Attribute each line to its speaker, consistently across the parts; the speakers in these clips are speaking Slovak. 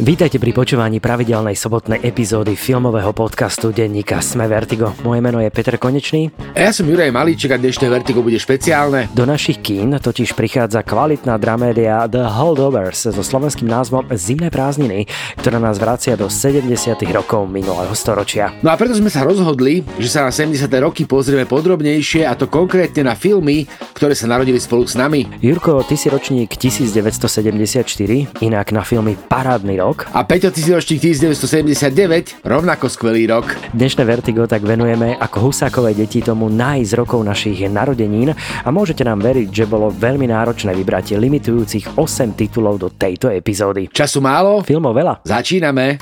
Speaker 1: Vítajte pri počúvaní pravidelnej sobotnej epizódy filmového podcastu denníka Sme Vertigo. Moje meno je Peter Konečný.
Speaker 2: A ja som Juraj Malíček a dnešné Vertigo bude špeciálne.
Speaker 1: Do našich kín totiž prichádza kvalitná dramédia The Holdovers so slovenským názvom Zimné prázdniny, ktorá nás vracia do 70. rokov minulého storočia.
Speaker 2: No a preto sme sa rozhodli, že sa na 70. roky pozrieme podrobnejšie a to konkrétne na filmy, ktoré sa narodili spolu s nami.
Speaker 1: Jurko, ty si ročník 1974, inak na filmy Parádny rok rok.
Speaker 2: A Peťo, ty si ročník 1979, rovnako skvelý rok.
Speaker 1: Dnešné Vertigo tak venujeme ako husákové deti tomu nájsť rokov našich narodenín a môžete nám veriť, že bolo veľmi náročné vybrať limitujúcich 8 titulov do tejto epizódy.
Speaker 2: Času málo?
Speaker 1: Filmov veľa.
Speaker 2: Začíname.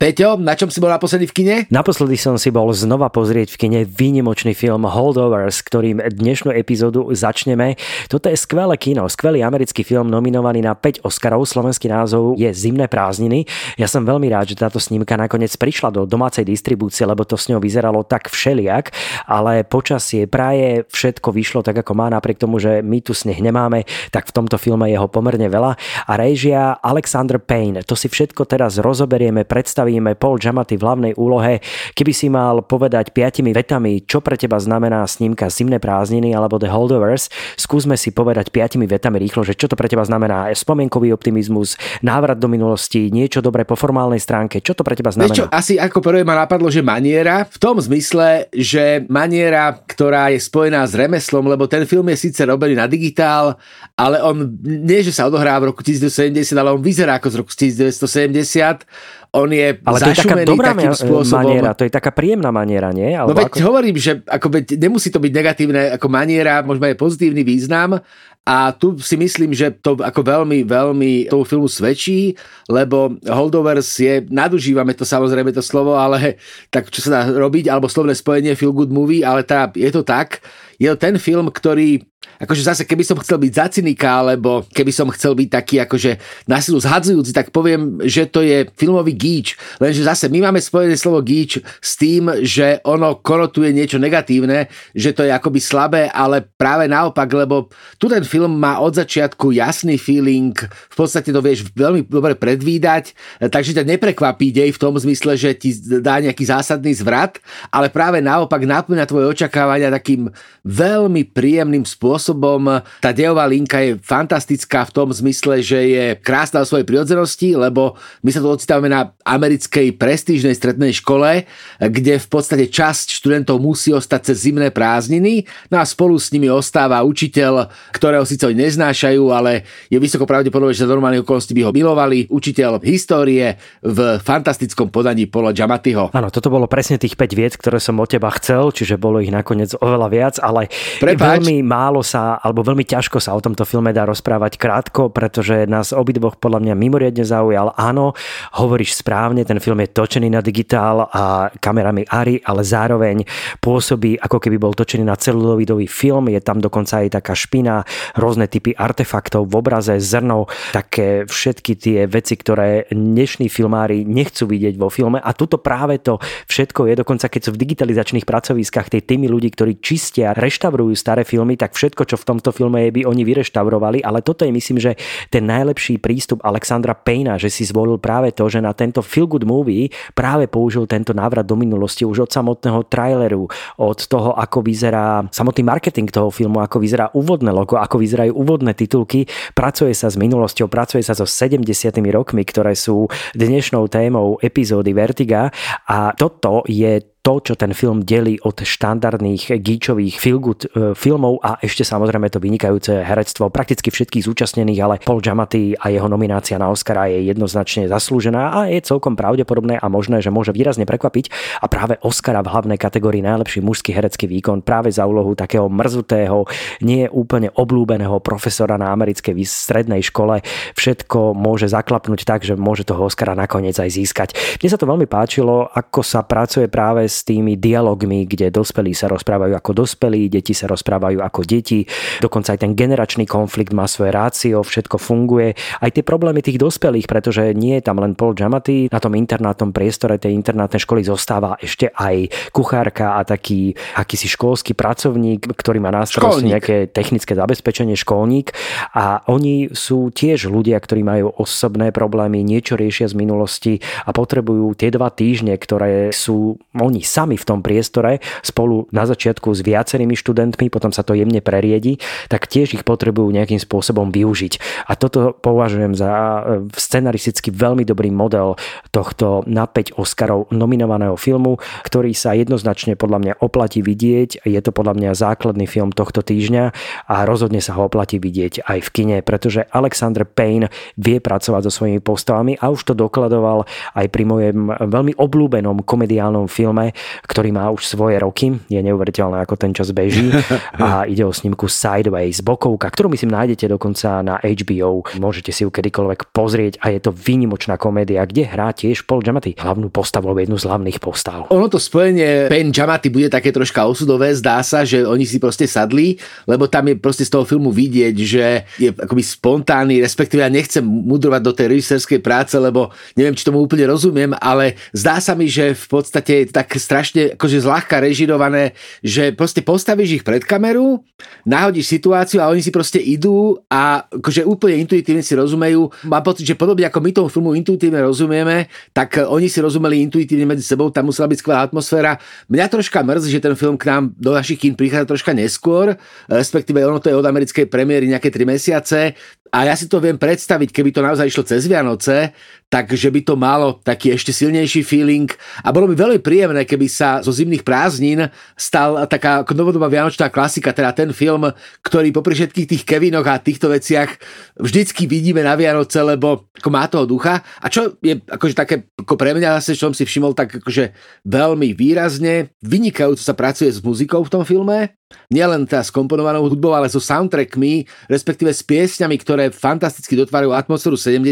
Speaker 2: Peťo, na čom si bol naposledy v kine?
Speaker 1: Naposledy som si bol znova pozrieť v kine výnimočný film Holdovers, ktorým dnešnú epizódu začneme. Toto je skvelé kino, skvelý americký film nominovaný na 5 Oscarov. Slovenský názov je Zimné prázdniny. Ja som veľmi rád, že táto snímka nakoniec prišla do domácej distribúcie, lebo to s ňou vyzeralo tak všeliak, ale počasie, praje, všetko vyšlo tak, ako má, napriek tomu, že my tu sneh nemáme, tak v tomto filme je ho pomerne veľa. A režia Alexander Payne, to si všetko teraz rozoberieme, predstavíme predstavíme Paul Giamatti v hlavnej úlohe. Keby si mal povedať piatimi vetami, čo pre teba znamená snímka Zimné prázdniny alebo The Holdovers, skúsme si povedať piatimi vetami rýchlo, že čo to pre teba znamená. Spomienkový optimizmus, návrat do minulosti, niečo dobré po formálnej stránke. Čo to pre teba znamená?
Speaker 2: čo, asi ako prvé ma napadlo, že maniera. V tom zmysle, že maniera, ktorá je spojená s remeslom, lebo ten film je síce robený na digitál, ale on nie, že sa odohrá v roku 1970, ale on vyzerá ako z roku 1970 on je
Speaker 1: Ale to je taká dobrá takým spôsobom. maniera, to je taká príjemná maniera, nie?
Speaker 2: Alebo no veď ako... hovorím, že ako veď nemusí to byť negatívne ako maniera, môžeme aj pozitívny význam, a tu si myslím, že to ako veľmi, veľmi tomu filmu svedčí, lebo Holdovers je, nadužívame to samozrejme to slovo, ale tak čo sa dá robiť, alebo slovné spojenie feel good movie, ale tá, je to tak, je to ten film, ktorý akože zase keby som chcel byť za cynika, alebo keby som chcel byť taký akože nasilu zhadzujúci, tak poviem, že to je filmový gíč. Lenže zase my máme spojené slovo gíč s tým, že ono konotuje niečo negatívne, že to je akoby slabé, ale práve naopak, lebo tu ten film má od začiatku jasný feeling, v podstate to vieš veľmi dobre predvídať, takže ťa neprekvapí dej v tom zmysle, že ti dá nejaký zásadný zvrat, ale práve naopak naplňa tvoje očakávania takým veľmi príjemným spôsobom. Tá dejová linka je fantastická v tom zmysle, že je krásna o svojej prirodzenosti, lebo my sa tu ocitáme na americkej prestížnej strednej škole, kde v podstate časť študentov musí ostať cez zimné prázdniny, no a spolu s nimi ostáva učiteľ, ktorého síce oni neznášajú, ale je vysoko pravdepodobné, že za normálnych okolností by ho milovali, učiteľ histórie v fantastickom podaní Pola Giamattiho.
Speaker 1: Áno, toto bolo presne tých 5 vied, ktoré som od teba chcel, čiže bolo ich nakoniec oveľa viac, ale Prepáč. veľmi málo sa alebo veľmi ťažko sa o tomto filme dá rozprávať krátko, pretože nás obidvoch podľa mňa mimoriadne zaujal. Áno, hovoríš správne, ten film je točený na digitál a kamerami Ari, ale zároveň pôsobí, ako keby bol točený na celuloidový film. Je tam dokonca aj taká špina, rôzne typy artefaktov v obraze, zrno, také všetky tie veci, ktoré dnešní filmári nechcú vidieť vo filme. A tuto práve to všetko je, dokonca keď sú v digitalizačných pracoviskách tie týmy ľudí, ktorí čistia, reštaurujú staré filmy, tak všetko, čo v tomto filme je, by oni vyreštaurovali, ale toto je myslím, že ten najlepší prístup Alexandra Payna, že si zvolil práve to, že na tento feel good movie práve použil tento návrat do minulosti už od samotného traileru, od toho, ako vyzerá samotný marketing toho filmu, ako vyzerá úvodné logo, ako vyzerajú úvodné titulky, pracuje sa s minulosťou, pracuje sa so 70 rokmi, ktoré sú dnešnou témou epizódy Vertiga. A toto je to, čo ten film delí od štandardných gíčových feel-good e, filmov a ešte samozrejme to vynikajúce herectvo prakticky všetkých zúčastnených, ale Paul Giamatti a jeho nominácia na Oscara je jednoznačne zaslúžená a je celkom pravdepodobné a možné, že môže výrazne prekvapiť a práve Oscara v hlavnej kategórii najlepší mužský herecký výkon práve za úlohu takého mrzutého, nie úplne oblúbeného profesora na americkej strednej škole všetko môže zaklapnúť tak, že môže toho Oscara nakoniec aj získať. Mne sa to veľmi páčilo, ako sa pracuje práve s s tými dialogmi, kde dospelí sa rozprávajú ako dospelí, deti sa rozprávajú ako deti, dokonca aj ten generačný konflikt má svoje rácio, všetko funguje. Aj tie problémy tých dospelých, pretože nie je tam len Paul Giamatti, na tom internátnom priestore tej internátnej školy zostáva ešte aj kuchárka a taký akýsi školský pracovník, ktorý má na starosti nejaké technické zabezpečenie, školník. A oni sú tiež ľudia, ktorí majú osobné problémy, niečo riešia z minulosti a potrebujú tie dva týždne, ktoré sú oni sami v tom priestore spolu na začiatku s viacerými študentmi, potom sa to jemne preriedi, tak tiež ich potrebujú nejakým spôsobom využiť. A toto považujem za e, scenaristicky veľmi dobrý model tohto na 5 Oscarov nominovaného filmu, ktorý sa jednoznačne podľa mňa oplatí vidieť. Je to podľa mňa základný film tohto týždňa a rozhodne sa ho oplatí vidieť aj v kine, pretože Alexander Payne vie pracovať so svojimi postavami a už to dokladoval aj pri mojom veľmi obľúbenom komediálnom filme, ktorý má už svoje roky. Je neuveriteľné, ako ten čas beží a ide o snímku Sideways, bokovka, ktorú myslím nájdete dokonca na HBO. Môžete si ju kedykoľvek pozrieť a je to výnimočná komédia, kde hrá tiež Paul Giamatti hlavnú postavu, alebo jednu z hlavných postav.
Speaker 2: Ono to spojenie Pen Giamatti bude také troška osudové, zdá sa, že oni si proste sadli, lebo tam je proste z toho filmu vidieť, že je akoby spontánny, respektíve ja nechcem mudrovať do tej režisérskej práce, lebo neviem, či tomu úplne rozumiem, ale zdá sa mi, že v podstate tak strašne akože zľahka režirované, že proste postavíš ich pred kameru, nahodíš situáciu a oni si proste idú a akože úplne intuitívne si rozumejú. Mám pocit, že podobne ako my tomu filmu intuitívne rozumieme, tak oni si rozumeli intuitívne medzi sebou, tam musela byť skvelá atmosféra. Mňa troška mrzí, že ten film k nám do našich kín prichádza troška neskôr, respektíve ono to je od americkej premiéry nejaké 3 mesiace. A ja si to viem predstaviť, keby to naozaj išlo cez Vianoce, takže by to malo taký ešte silnejší feeling a bolo by veľmi príjemné, keby sa zo zimných prázdnin stal taká novodobá vianočná klasika, teda ten film, ktorý popri všetkých tých Kevinoch a týchto veciach vždycky vidíme na Vianoce, lebo ako má toho ducha. A čo je akože také ako pre mňa zase, čo som si všimol, tak akože veľmi výrazne, vynikajúco sa pracuje s muzikou v tom filme, nielen teda s komponovanou hudbou, ale so soundtrackmi, respektíve s piesňami, ktoré fantasticky dotvárajú atmosféru 70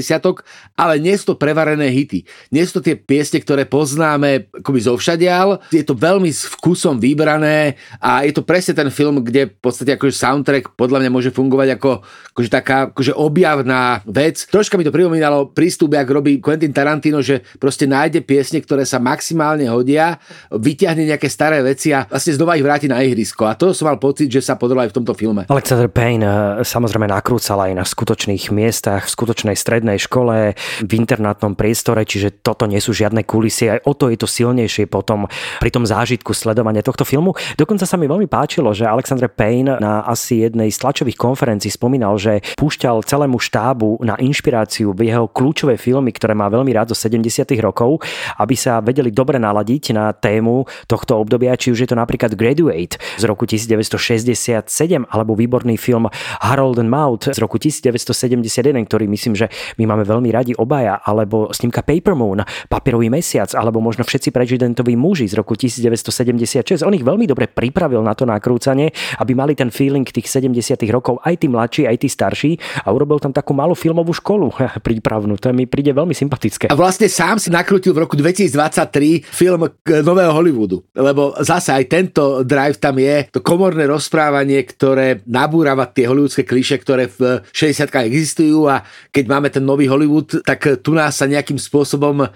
Speaker 2: ale nie sú to prevarené hity. Nie sú to tie piesne, ktoré poznáme akoby zo všadial. Je to veľmi s vkusom vybrané a je to presne ten film, kde v podstate akože soundtrack podľa mňa môže fungovať ako akože taká akože objavná vec. Troška mi to pripomínalo prístup, ak robí Quentin Tarantino, že proste nájde piesne, ktoré sa maximálne hodia, vyťahne nejaké staré veci a vlastne znova ich vráti na ihrisko. A to to som mal pocit, že sa podarilo aj v tomto filme.
Speaker 1: Alexander Payne eh, samozrejme nakrúcal aj na skutočných miestach, v skutočnej strednej škole, v internátnom priestore, čiže toto nie sú žiadne kulisy. Aj o to je to silnejšie potom pri tom zážitku sledovania tohto filmu. Dokonca sa mi veľmi páčilo, že Alexander Payne na asi jednej z tlačových konferencií spomínal, že púšťal celému štábu na inšpiráciu v jeho kľúčové filmy, ktoré má veľmi rád zo 70. rokov, aby sa vedeli dobre naladiť na tému tohto obdobia, či už je to napríklad Graduate z roku 1967 alebo výborný film Harold and Mouth z roku 1971, ktorý myslím, že my máme veľmi radi obaja, alebo snímka Paper Moon, Papierový mesiac, alebo možno všetci prezidentoví muži z roku 1976. On ich veľmi dobre pripravil na to nakrúcanie, aby mali ten feeling tých 70 rokov, aj tí mladší, aj tí starší a urobil tam takú malú filmovú školu prípravnú. To mi príde veľmi sympatické.
Speaker 2: A vlastne sám si nakrútil v roku 2023 film nového Hollywoodu, lebo zase aj tento drive tam je, to komorné rozprávanie, ktoré nabúrava tie hollywoodske kliše, ktoré v 60 existujú a keď máme ten nový Hollywood, tak tu nás sa nejakým spôsobom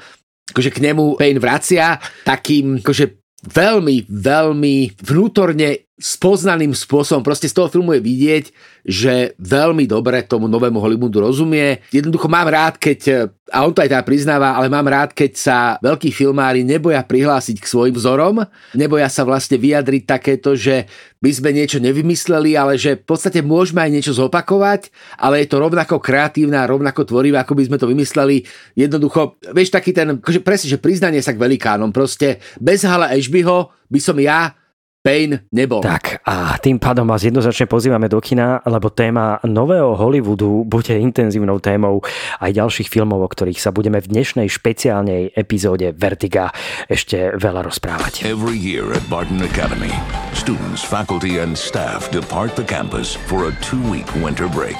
Speaker 2: akože k nemu Payne vracia takým akože veľmi, veľmi vnútorne spoznaným spôsobom. Proste z toho filmu je vidieť, že veľmi dobre tomu novému Hollywoodu rozumie. Jednoducho mám rád, keď, a on to aj teda priznáva, ale mám rád, keď sa veľkí filmári neboja prihlásiť k svojim vzorom, neboja sa vlastne vyjadriť takéto, že by sme niečo nevymysleli, ale že v podstate môžeme aj niečo zopakovať, ale je to rovnako kreatívne a rovnako tvorivé, ako by sme to vymysleli. Jednoducho, vieš, taký ten, akože presne, že priznanie sa k velikánom. Proste bez Hala Ashbyho by som ja Pain nebol.
Speaker 1: Tak a tým pádom vás jednoznačne pozývame do kina, lebo téma nového Hollywoodu bude intenzívnou témou aj ďalších filmov, o ktorých sa budeme v dnešnej špeciálnej epizóde Vertiga ešte veľa rozprávať. Every year at Barton Academy, students, faculty and staff depart the campus for a two-week winter break.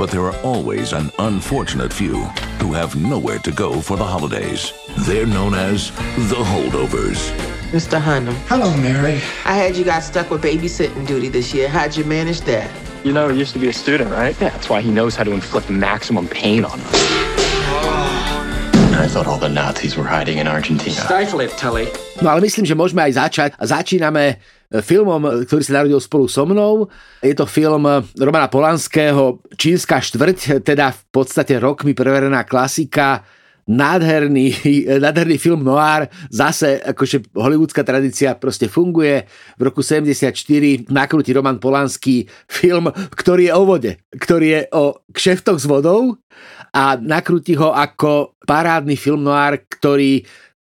Speaker 1: But there are always an unfortunate few who have nowhere to go for the holidays. They're known as the holdovers.
Speaker 3: Mr. Hunnam.
Speaker 4: Hello, Mary.
Speaker 3: I had you guys stuck with babysitting duty this year. How'd you manage that?
Speaker 5: You know, he used to be a student, right? Yeah, that's why he knows how to inflict maximum pain on us.
Speaker 6: I thought all the Nazis were hiding in Argentina.
Speaker 3: Stifle it, Tully.
Speaker 2: No ale myslím, že môžeme aj začať. A začíname e, filmom, ktorý sa narodil spolu so mnou. Je to film e, Romana Polanského Čínska štvrť, teda v podstate rokmi preverená klasika nádherný, nádherný film noir, zase akože hollywoodská tradícia proste funguje. V roku 74 nakrúti Roman Polanský film, ktorý je o vode, ktorý je o kšeftoch s vodou a nakrúti ho ako parádny film noir, ktorý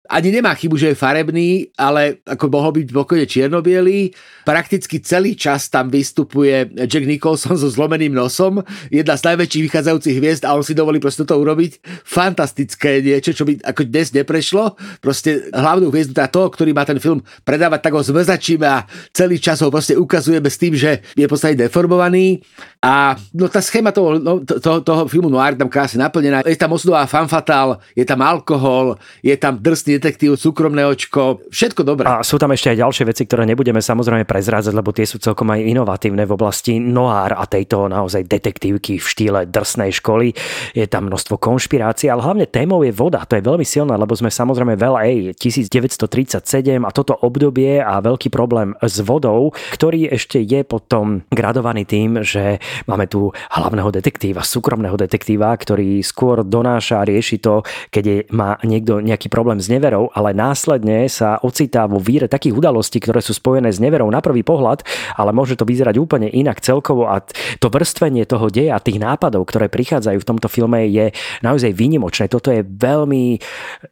Speaker 2: ani nemá chybu, že je farebný, ale ako mohol byť pokojne čiernobielý. Prakticky celý čas tam vystupuje Jack Nicholson so zlomeným nosom, jedna z najväčších vychádzajúcich hviezd a on si dovolí proste to urobiť. Fantastické niečo, čo by ako dnes neprešlo. Proste hlavnú hviezdu, teda toho, ktorý má ten film predávať, tak ho zmrzačíme a celý čas ho proste ukazujeme s tým, že je v podstate deformovaný. A no, tá schéma toho, no, toho, toho filmu Noir tam krásne naplnená. Je tam osnová fanfatal, je tam alkohol, je tam drsný detektív, súkromné očko, všetko dobré.
Speaker 1: A sú tam ešte aj ďalšie veci, ktoré nebudeme samozrejme prezrádzať, lebo tie sú celkom aj inovatívne v oblasti noir a tejto naozaj detektívky v štýle drsnej školy. Je tam množstvo konšpirácií, ale hlavne témou je voda. To je veľmi silné, lebo sme samozrejme veľa aj 1937 a toto obdobie a veľký problém s vodou, ktorý ešte je potom gradovaný tým, že Máme tu hlavného detektíva, súkromného detektíva, ktorý skôr donáša a rieši to, keď je, má niekto nejaký problém s neverou, ale následne sa ocitá vo víre takých udalostí, ktoré sú spojené s neverou prvý pohľad, ale môže to vyzerať úplne inak celkovo a to vrstvenie toho deja, tých nápadov, ktoré prichádzajú v tomto filme je naozaj výnimočné. Toto je veľmi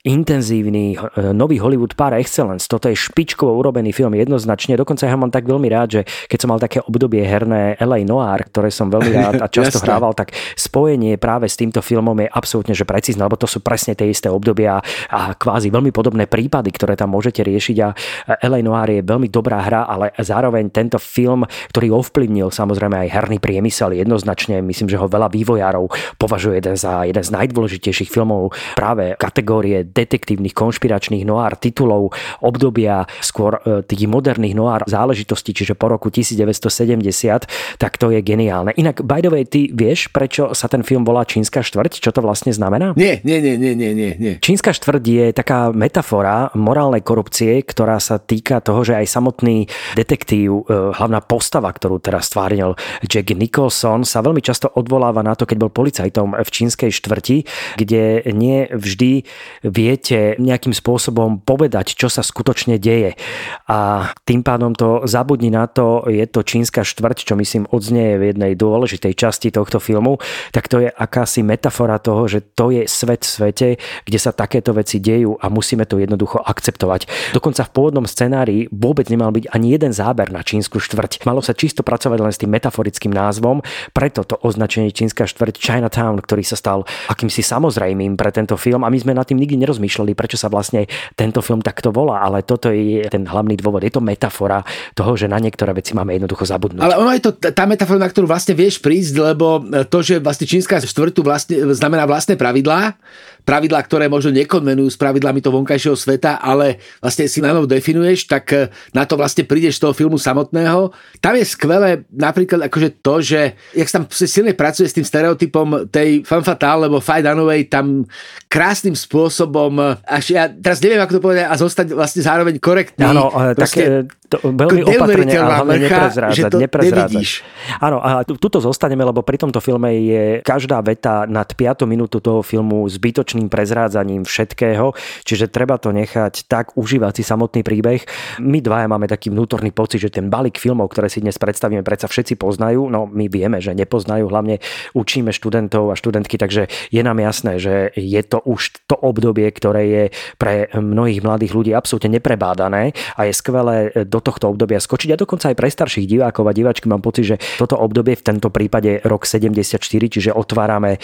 Speaker 1: intenzívny e, nový Hollywood par excellence. Toto je špičkovo urobený film jednoznačne. Dokonca ja mám tak veľmi rád, že keď som mal také obdobie herné LA Noir, ktoré som veľmi rád a často hrával, tak spojenie práve s týmto filmom je absolútne že precízne, lebo to sú presne tie isté obdobia a kvázi veľmi podobné prípady, ktoré tam môžete riešiť a L.A. Noir je veľmi dobrá hra, ale zároveň tento film, ktorý ovplyvnil samozrejme aj herný priemysel jednoznačne, myslím, že ho veľa vývojárov považuje jeden za jeden z najdôležitejších filmov práve kategórie detektívnych, konšpiračných noir titulov obdobia skôr e, tých moderných noir záležitostí, čiže po roku 1970, tak to je geniálne geniálne. Inak, by the way, ty vieš, prečo sa ten film volá Čínska štvrť? Čo to vlastne znamená?
Speaker 2: Nie, nie, nie, nie, nie, nie.
Speaker 1: Čínska štvrť je taká metafora morálnej korupcie, ktorá sa týka toho, že aj samotný detektív, e, hlavná postava, ktorú teraz stvárnil Jack Nicholson, sa veľmi často odvoláva na to, keď bol policajtom v čínskej štvrti, kde nie vždy viete nejakým spôsobom povedať, čo sa skutočne deje. A tým pádom to zabudni na to, je to čínska štvrť, čo myslím odznie v jednej dôležitej časti tohto filmu, tak to je akási metafora toho, že to je svet v svete, kde sa takéto veci dejú a musíme to jednoducho akceptovať. Dokonca v pôvodnom scenári vôbec nemal byť ani jeden záber na čínsku štvrť. Malo sa čisto pracovať len s tým metaforickým názvom, preto to označenie čínska štvrť Chinatown, ktorý sa stal akýmsi samozrejmým pre tento film a my sme nad tým nikdy nerozmýšľali, prečo sa vlastne tento film takto volá, ale toto je ten hlavný dôvod. Je to metafora toho, že na niektoré veci máme jednoducho zabudnúť.
Speaker 2: Ale ono je to tá metafora, na ktorú vlastne vieš prísť, lebo to, že vlastne čínska štvrtu vlastne, znamená vlastné pravidlá, pravidlá, ktoré možno nekonvenujú s pravidlami toho vonkajšieho sveta, ale vlastne si na novo definuješ, tak eh, na to vlastne prídeš z toho filmu samotného. Tam je skvelé napríklad akože to, že jak sa tam silne pracuje s tým stereotypom tej fan fatale, lebo Faye Dunaway tam krásnym spôsobom, až ja teraz neviem, ako to povedať, a zostať vlastne zároveň korektný.
Speaker 1: Áno, tak eh, to, veľmi opatrne, ale hlavne neprezrádzať.
Speaker 2: Že to neprezrádzať.
Speaker 1: Áno, a tuto zostaneme, lebo pri tomto filme je každá veta nad 5 minútu toho filmu zbytočným prezrádzaním všetkého, čiže treba to nechať tak užívať si samotný príbeh. My dvaja máme taký vnútorný pocit, že ten balík filmov, ktoré si dnes predstavíme, predsa všetci poznajú, no my vieme, že nepoznajú, hlavne učíme študentov a študentky, takže je nám jasné, že je to už to obdobie, ktoré je pre mnohých mladých ľudí absolútne neprebádané a je skvelé do tohto obdobia skočiť. A dokonca aj pre starších divákov a diváčky mám pocit, že toto obdobie v tento prípade rok 74, čiže otvárame e,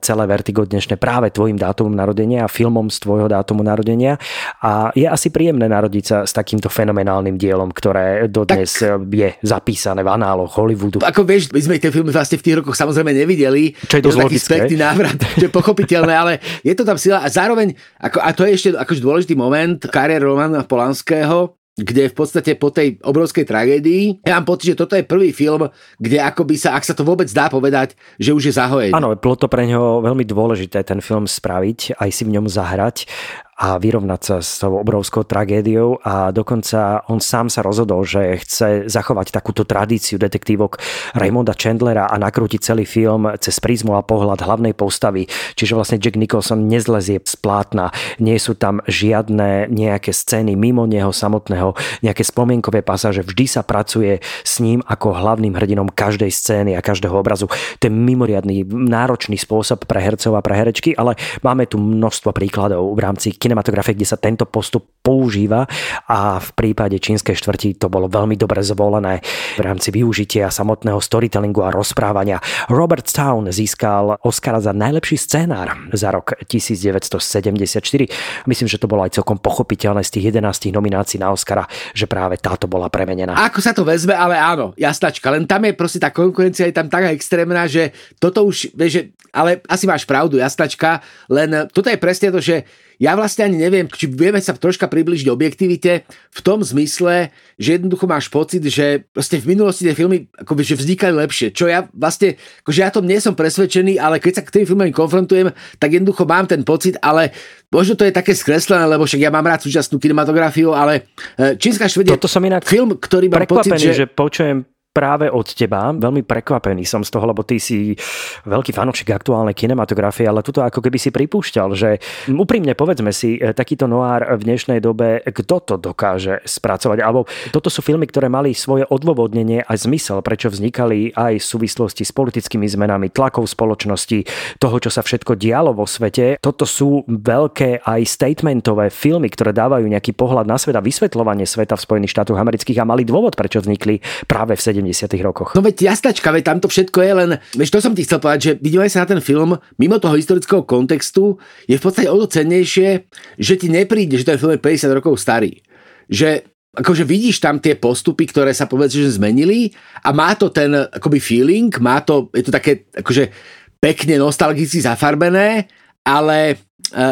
Speaker 1: celé Vertigo dnešné práve tvojim dátumom narodenia a filmom z tvojho dátumu narodenia. A je asi príjemné narodiť sa s takýmto fenomenálnym dielom, ktoré dodnes tak... je zapísané v análoch Hollywoodu.
Speaker 2: Ako vieš, my sme tie filmy vlastne v tých rokoch samozrejme nevideli.
Speaker 1: Čo je to taký
Speaker 2: spätný návrat, čo je pochopiteľné, ale je to tam sila. A zároveň, ako, a to je ešte akož dôležitý moment, kariér Romana Polanského, kde v podstate po tej obrovskej tragédii, ja mám pocit, že toto je prvý film, kde akoby sa, ak sa to vôbec dá povedať, že už je zahojený.
Speaker 1: Áno, bolo to pre neho veľmi dôležité ten film spraviť, aj si v ňom zahrať a vyrovnať sa s tou obrovskou tragédiou a dokonca on sám sa rozhodol, že chce zachovať takúto tradíciu detektívok Raymonda Chandlera a nakrútiť celý film cez prízmu a pohľad hlavnej postavy. Čiže vlastne Jack Nicholson nezlezie z plátna, nie sú tam žiadne nejaké scény mimo neho samotného, nejaké spomienkové pasáže, vždy sa pracuje s ním ako hlavným hrdinom každej scény a každého obrazu. To je mimoriadný, náročný spôsob pre hercov a pre herečky, ale máme tu množstvo príkladov v rámci kinematografie, kde sa tento postup používa a v prípade čínskej štvrti to bolo veľmi dobre zvolené v rámci využitia samotného storytellingu a rozprávania. Robert Town získal Oscara za najlepší scénár za rok 1974. Myslím, že to bolo aj celkom pochopiteľné z tých 11 nominácií na Oscara, že práve táto bola premenená.
Speaker 2: Ako sa to vezme, ale áno, jasnačka, len tam je proste tá konkurencia je tam taká extrémna, že toto už, vieš, ale asi máš pravdu, jasnačka, len toto je presne to, že ja vlastne ani neviem, či vieme sa troška približiť objektivite v tom zmysle, že jednoducho máš pocit, že proste v minulosti tie filmy akoby, že vznikali lepšie. Čo ja vlastne, akože ja tom nie som presvedčený, ale keď sa k tým filmom konfrontujem, tak jednoducho mám ten pocit, ale možno to je také skreslené, lebo však ja mám rád súčasnú kinematografiu, ale e, Čínska švedia
Speaker 1: Toto som inak
Speaker 2: film, ktorý mám pocit,
Speaker 1: že... že počujem práve od teba. Veľmi prekvapený som z toho, lebo ty si veľký fanúšik aktuálnej kinematografie, ale tuto ako keby si pripúšťal, že úprimne povedzme si, e, takýto noár v dnešnej dobe, kto to dokáže spracovať? Alebo toto sú filmy, ktoré mali svoje odôvodnenie a zmysel, prečo vznikali aj v súvislosti s politickými zmenami, tlakou spoločnosti, toho, čo sa všetko dialo vo svete. Toto sú veľké aj statementové filmy, ktoré dávajú nejaký pohľad na svet a vysvetľovanie sveta v Spojených štátoch amerických a mali dôvod, prečo vznikli práve v 70. rokoch.
Speaker 2: No veď jasnačka, veď tamto všetko je len, vieš, to som ti chcel povedať, že vidíme sa na ten film, mimo toho historického kontextu, je v podstate o to cennejšie, že ti nepríde, že ten film je 50 rokov starý. Že akože vidíš tam tie postupy, ktoré sa povedz, že zmenili a má to ten akoby feeling, má to, je to také akože pekne nostalgicky zafarbené, ale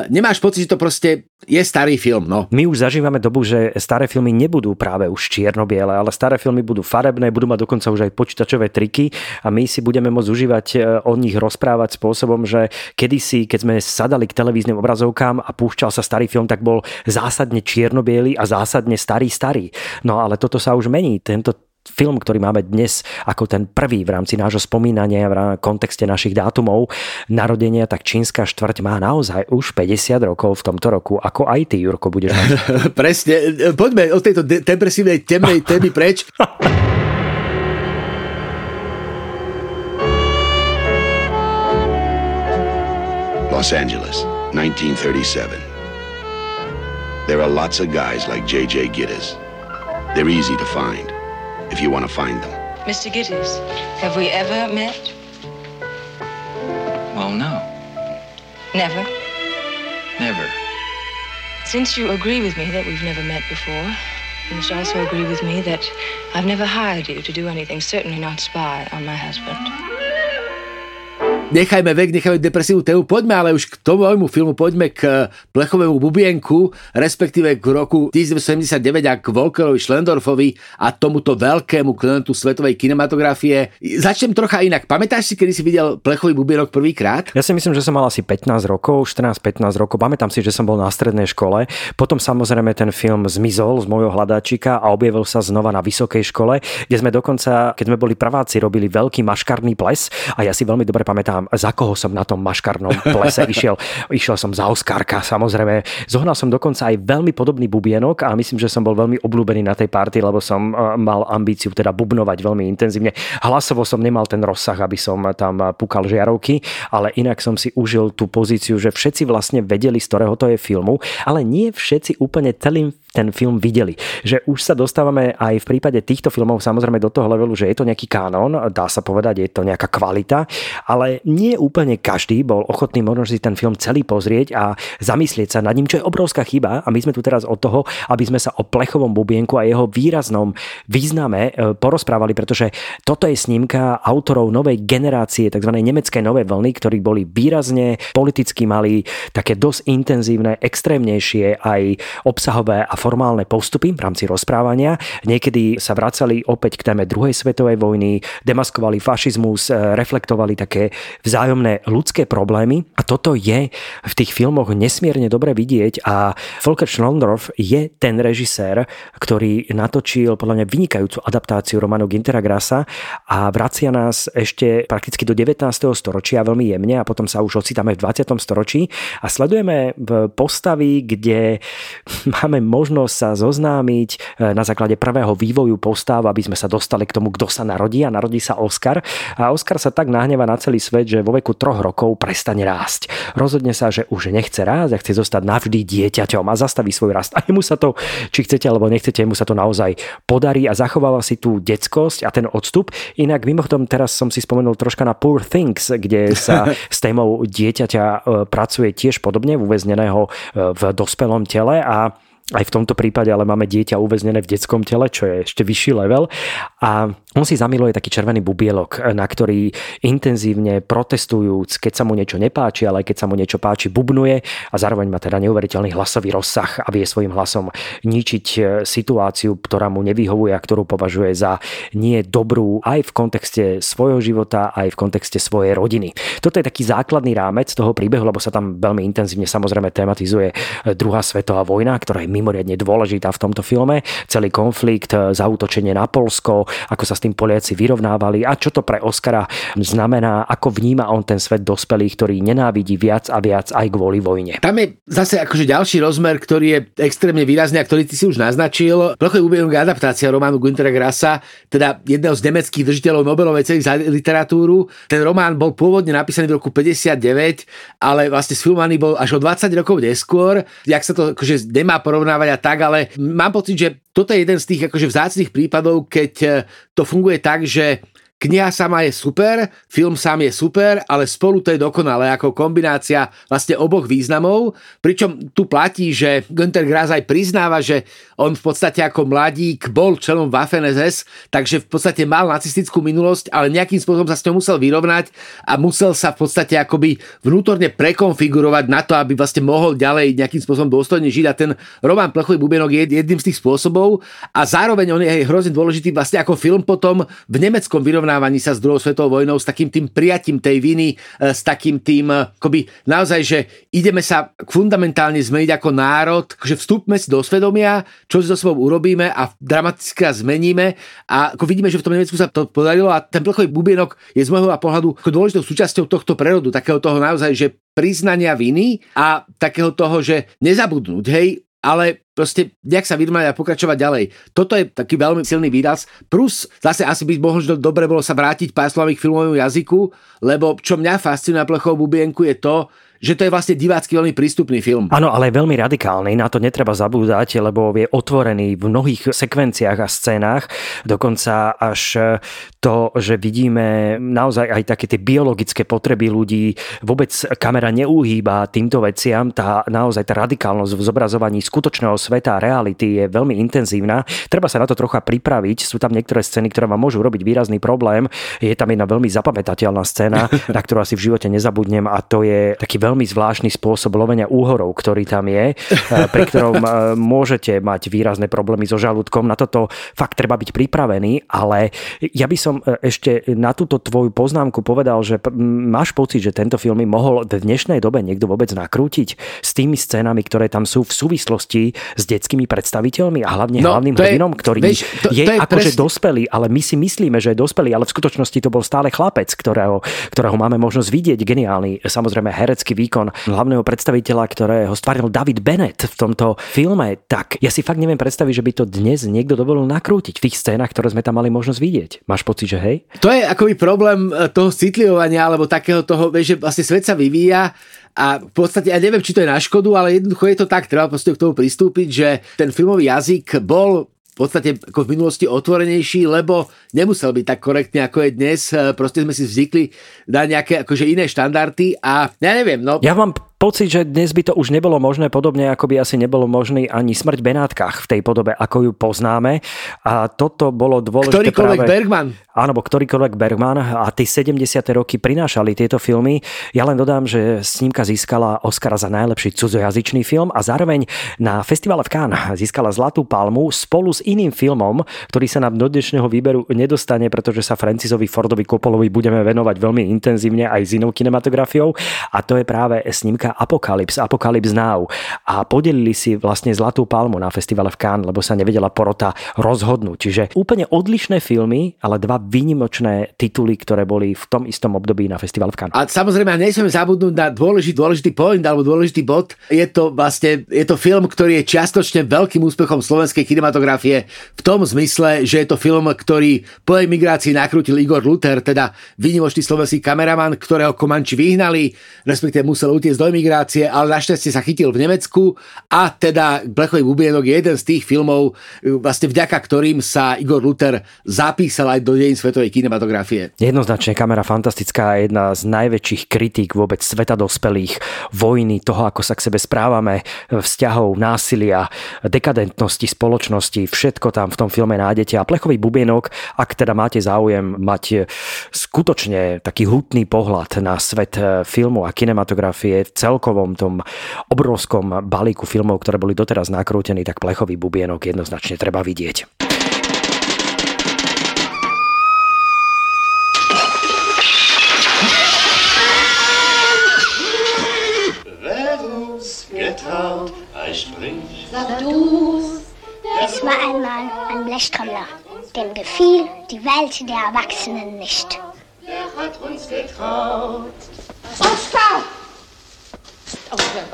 Speaker 2: nemáš pocit, že to proste je starý film, no.
Speaker 1: My už zažívame dobu, že staré filmy nebudú práve už čierno-biele, ale staré filmy budú farebné, budú mať dokonca už aj počítačové triky a my si budeme môcť užívať e, o nich rozprávať spôsobom, že kedysi, keď sme sadali k televíznym obrazovkám a púšťal sa starý film, tak bol zásadne čierno a zásadne starý starý. No ale toto sa už mení. Tento film, ktorý máme dnes ako ten prvý v rámci nášho spomínania v kontexte našich dátumov narodenia, tak čínska štvrť má naozaj už 50 rokov v tomto roku. Ako aj ty, Jurko, budeš mať.
Speaker 2: Presne. Poďme od tejto de- depresívnej temnej témy preč. Los Angeles, 1937. There are lots of guys like J.J. Gittes. They're easy to find. If you want to find them. Mr. Gittes, have we ever met? Well, no. Never? Never. Since you agree with me that we've never met before, you must also agree with me that I've never hired you to do anything, certainly not spy on my husband. Nechajme vek, nechajme depresívnu tému, poďme ale už k tomu filmu, poďme k plechovému bubienku, respektíve k roku 1979 a k Volkerovi Schlendorfovi a tomuto veľkému klientu svetovej kinematografie. Začnem trocha inak. Pamätáš si, kedy si videl plechový bubienok prvýkrát?
Speaker 1: Ja si myslím, že som mal asi 15 rokov, 14-15 rokov. Pamätám si, že som bol na strednej škole. Potom samozrejme ten film zmizol z môjho hľadáčika a objavil sa znova na vysokej škole, kde sme dokonca, keď sme boli praváci, robili veľký maškarný ples a ja si veľmi dobre pamätám pamätám, za koho som na tom maškarnom plese išiel. Išiel som za Oskarka, samozrejme. Zohnal som dokonca aj veľmi podobný bubienok a myslím, že som bol veľmi obľúbený na tej party, lebo som e, mal ambíciu teda bubnovať veľmi intenzívne. Hlasovo som nemal ten rozsah, aby som tam pukal žiarovky, ale inak som si užil tú pozíciu, že všetci vlastne vedeli, z ktorého to je filmu, ale nie všetci úplne celým ten film videli. Že už sa dostávame aj v prípade týchto filmov samozrejme do toho levelu, že je to nejaký kanón, dá sa povedať, je to nejaká kvalita, ale nie úplne každý bol ochotný možno si ten film celý pozrieť a zamyslieť sa nad ním, čo je obrovská chyba a my sme tu teraz od toho, aby sme sa o plechovom bubienku a jeho výraznom význame e, porozprávali, pretože toto je snímka autorov novej generácie, tzv. nemeckej novej vlny, ktorí boli výrazne politicky mali také dosť intenzívne, extrémnejšie aj obsahové a formálne postupy v rámci rozprávania. Niekedy sa vracali opäť k téme druhej svetovej vojny, demaskovali fašizmus, e, reflektovali také vzájomné ľudské problémy a toto je v tých filmoch nesmierne dobre vidieť a Volker Schlondorf je ten režisér, ktorý natočil podľa mňa vynikajúcu adaptáciu románu Gintera Grasa a vracia nás ešte prakticky do 19. storočia veľmi jemne a potom sa už ocitáme v 20. storočí a sledujeme postavy, kde máme možnosť sa zoznámiť e, na základe prvého vývoju postav, aby sme sa dostali k tomu, kto sa narodí a narodí sa Oscar. A Oscar sa tak nahneva na celý svet, že vo veku troch rokov prestane rásť. Rozhodne sa, že už nechce rásť a chce zostať navždy dieťaťom a zastaví svoj rast. A mu sa to, či chcete alebo nechcete, mu sa to naozaj podarí a zachováva si tú detskosť a ten odstup. Inak mimochodom teraz som si spomenul troška na Poor Things, kde sa s témou dieťaťa e, pracuje tiež podobne, uväzneného e, v dospelom tele a aj v tomto prípade ale máme dieťa uväznené v detskom tele, čo je ešte vyšší level. A on si zamiluje taký červený bubielok, na ktorý intenzívne protestujúc, keď sa mu niečo nepáči, ale keď sa mu niečo páči, bubnuje a zároveň má teda neuveriteľný hlasový rozsah a vie svojim hlasom ničiť e, situáciu, ktorá mu nevyhovuje a ktorú považuje za nie dobrú aj v kontexte svojho života, aj v kontexte svojej rodiny. Toto je taký základný rámec toho príbehu, lebo sa tam veľmi intenzívne samozrejme tematizuje e, druhá svetová vojna, ktorá je mimoriadne dôležitá v tomto filme. Celý konflikt, e, zautočenie na Polsko, ako sa s tým Poliaci vyrovnávali a čo to pre Oscara znamená, ako vníma on ten svet dospelých, ktorý nenávidí viac a viac aj kvôli vojne.
Speaker 2: Tam je zase akože ďalší rozmer, ktorý je extrémne výrazný a ktorý ty si už naznačil. Plochý úbehom adaptácia románu Günthera Grasa, teda jedného z nemeckých držiteľov Nobelovej ceny za literatúru. Ten román bol pôvodne napísaný v roku 59, ale vlastne sfilmovaný bol až o 20 rokov neskôr. Jak sa to akože nemá porovnať porovnávať a tak, ale mám pocit, že toto je jeden z tých akože vzácných prípadov, keď eh, to funguje tak, že Kniha sama je super, film sám je super, ale spolu to je dokonalé ako kombinácia vlastne oboch významov. Pričom tu platí, že Günther Grass aj priznáva, že on v podstate ako mladík bol členom Waffen SS, takže v podstate mal nacistickú minulosť, ale nejakým spôsobom sa s ňou musel vyrovnať a musel sa v podstate akoby vnútorne prekonfigurovať na to, aby vlastne mohol ďalej nejakým spôsobom dôstojne žiť a ten román Plechový bubenok je jedným z tých spôsobov a zároveň on je hrozne dôležitý vlastne ako film potom v nemeckom vyrovnaní vyrovnávaní sa s druhou svetovou vojnou, s takým tým prijatím tej viny, e, s takým tým, e, akoby naozaj, že ideme sa fundamentálne zmeniť ako národ, že vstúpme si do svedomia, čo si so sebou urobíme a dramaticky zmeníme. A ako vidíme, že v tom Nemecku sa to podarilo a ten plechový bubienok je z môjho pohľadu dôležitou súčasťou tohto prerodu, takého toho naozaj, že priznania viny a takého toho, že nezabudnúť, hej, ale proste nejak sa vyrovnať a pokračovať ďalej. Toto je taký veľmi silný výraz. Plus zase asi by možno dobre bolo sa vrátiť pár slovami k filmovému jazyku, lebo čo mňa fascinuje na plechovú bubienku je to, že to je vlastne divácky veľmi prístupný film.
Speaker 1: Áno, ale je veľmi radikálny, na to netreba zabúdať, lebo je otvorený v mnohých sekvenciách a scénách, dokonca až to, že vidíme naozaj aj také tie biologické potreby ľudí, vôbec kamera neúhýba týmto veciam, tá naozaj tá radikálnosť v zobrazovaní skutočného sveta a reality je veľmi intenzívna. Treba sa na to trocha pripraviť, sú tam niektoré scény, ktoré vám môžu robiť výrazný problém. Je tam jedna veľmi zapamätateľná scéna, na ktorú asi v živote nezabudnem a to je taký veľmi zvláštny spôsob lovenia úhorov, ktorý tam je, pri ktorom môžete mať výrazné problémy so žalúdkom. Na toto fakt treba byť pripravený, ale ja by som e, ešte na túto tvoju poznámku povedal, že máš pocit, že tento film mohol v dnešnej dobe niekto vôbec nakrútiť s tými scénami, ktoré tam sú v súvislosti s detskými predstaviteľmi a hlavne no, hlavným hrdinom, ktorý vieš, to, je, je akože pres... dospelý, ale my si myslíme, že je dospelý, ale v skutočnosti to bol stále chlapec, ktorého, ktorého máme možnosť vidieť, geniálny, samozrejme herecky výkon hlavného predstaviteľa, ktorého stvaril David Bennett v tomto filme, tak ja si fakt neviem predstaviť, že by to dnes niekto dovolil nakrútiť v tých scénach, ktoré sme tam mali možnosť vidieť. Máš pocit, že hej?
Speaker 2: To je akoby problém e, toho citlivovania alebo takého toho, že vlastne svet sa vyvíja a v podstate, ja neviem, či to je na škodu, ale jednoducho je to tak, treba proste k tomu pristúpiť, že ten filmový jazyk bol v podstate ako v minulosti otvorenejší, lebo nemusel byť tak korektný, ako je dnes. E, proste sme si zvykli na nejaké akože iné štandardy a ja neviem. No.
Speaker 1: Ja mám pocit, že dnes by to už nebolo možné, podobne ako by asi nebolo možný ani smrť Benátkach v tej podobe, ako ju poznáme. A toto bolo dôležité
Speaker 2: Ktorýkoľvek práve... Bergman.
Speaker 1: Áno, bo ktorýkoľvek Bergman a tie 70. roky prinášali tieto filmy. Ja len dodám, že snímka získala Oscara za najlepší cudzojazyčný film a zároveň na festivale v Cannes získala Zlatú palmu spolu s iným filmom, ktorý sa nám do dnešného výberu nedostane, pretože sa Francisovi Fordovi Coppolovi budeme venovať veľmi intenzívne aj s inou kinematografiou a to je práve snímka Apocalypse, Apocalypse Now a podelili si vlastne Zlatú palmu na festivale v Cannes, lebo sa nevedela porota rozhodnúť. Čiže úplne odlišné filmy, ale dva výnimočné tituly, ktoré boli v tom istom období na festivale v Cannes.
Speaker 2: A samozrejme, nesmieme zabudnúť na dôležitý, dôležitý point alebo dôležitý bod. Je to vlastne je to film, ktorý je čiastočne veľkým úspechom slovenskej kinematografie v tom zmysle, že je to film, ktorý po emigrácii nakrútil Igor Luther, teda výnimočný slovenský kameraman, ktorého Komanči vyhnali, respektíve musel utiecť do emigrácie, ale našťastie sa chytil v Nemecku a teda Blechový bubienok je jeden z tých filmov, vlastne vďaka ktorým sa Igor Luther zapísal aj do dejín svetovej kinematografie.
Speaker 1: Jednoznačne kamera fantastická, jedna z najväčších kritík vôbec sveta dospelých, vojny, toho, ako sa k sebe správame, vzťahov, násilia, dekadentnosti spoločnosti, všetko tam v tom filme nájdete. A Plechový bubienok, ak teda máte záujem mať skutočne taký hutný pohľad na svet filmu a kinematografie, celkovom tom obrovskom balíku filmov, ktoré boli doteraz nakrútení, tak plechový bubienok jednoznačne treba vidieť.
Speaker 4: Es war einmal ein Blechtrommler, dem gefiel die Welt der Erwachsenen nicht. Wer hat uns getraut? Oskar! Oh, der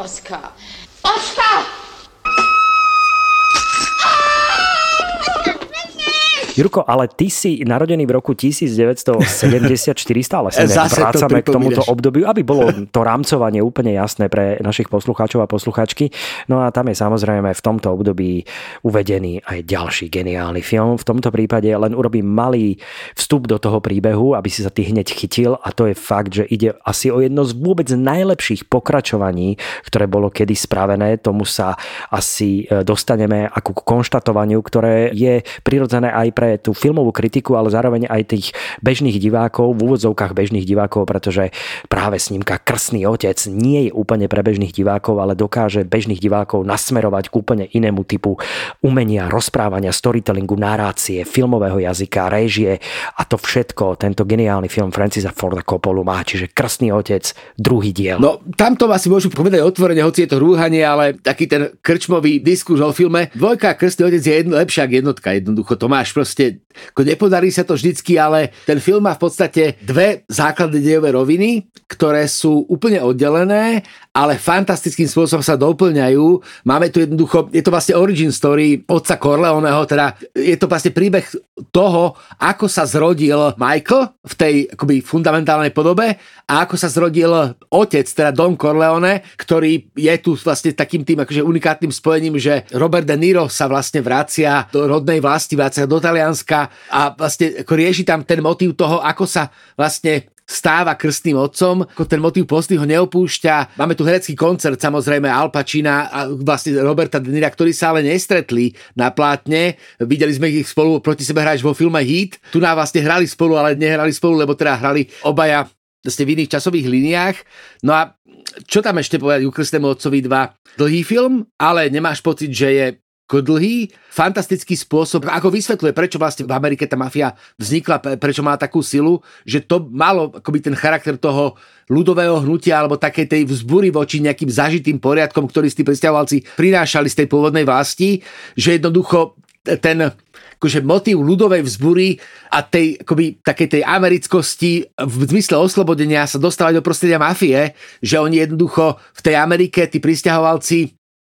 Speaker 1: Jurko, ale ty si narodený v roku 1974, stále sa vrácame k tomuto obdobiu, aby bolo to rámcovanie úplne jasné pre našich poslucháčov a poslucháčky. No a tam je samozrejme v tomto období uvedený aj ďalší geniálny film. V tomto prípade len urobím malý vstup do toho príbehu, aby si sa ty hneď chytil a to je fakt, že ide asi o jedno z vôbec najlepších pokračovaní, ktoré bolo kedy spravené. Tomu sa asi e, dostaneme ako k konštatovaniu, ktoré je prirodzené aj pre tú filmovú kritiku, ale zároveň aj tých bežných divákov, v úvodzovkách bežných divákov, pretože práve snímka Krsný otec nie je úplne pre bežných divákov, ale dokáže bežných divákov nasmerovať k úplne inému typu umenia, rozprávania, storytellingu, narácie, filmového jazyka, réžie a to všetko tento geniálny film Francisa Forda Coppolu má, čiže Krsný otec, druhý diel.
Speaker 2: No, tamto asi môžu povedať otvorene, hoci je to rúhanie, ale taký ten krčmový diskurs o filme. Dvojka Krstný otec je jedno, lepšia ako jednotka, jednoducho. To máš proste nepodarí sa to vždycky, ale ten film má v podstate dve základné dejové roviny, ktoré sú úplne oddelené, ale fantastickým spôsobom sa doplňajú. Máme tu jednoducho, je to vlastne origin story otca Corleoneho, teda je to vlastne príbeh toho, ako sa zrodil Michael v tej akoby fundamentálnej podobe a ako sa zrodil otec, teda Don Corleone, ktorý je tu vlastne takým tým akože unikátnym spojením, že Robert De Niro sa vlastne vracia do rodnej vlasti, vracia do Talianska Talianska a vlastne ako rieši tam ten motív toho, ako sa vlastne stáva krstným otcom, ako ten motív postý ho neopúšťa. Máme tu herecký koncert, samozrejme Al Pacina a vlastne Roberta De Nira, ktorí sa ale nestretli na plátne. Videli sme ich spolu proti sebe hrať vo filme Heat. Tu nám vlastne hrali spolu, ale nehrali spolu, lebo teda hrali obaja vlastne v iných časových líniách. No a čo tam ešte povedať u Krstnému otcovi 2? Dlhý film, ale nemáš pocit, že je dlhý, fantastický spôsob, ako vysvetľuje, prečo vlastne v Amerike tá mafia vznikla, prečo má takú silu, že to malo akoby ten charakter toho ľudového hnutia alebo takej tej vzbury voči nejakým zažitým poriadkom, ktorý tí pristahovalci prinášali z tej pôvodnej vlasti, že jednoducho ten akože motív ľudovej vzbury a tej, akoby, takej tej americkosti v zmysle oslobodenia sa dostávať do prostredia mafie, že oni jednoducho v tej Amerike, tí pristahovalci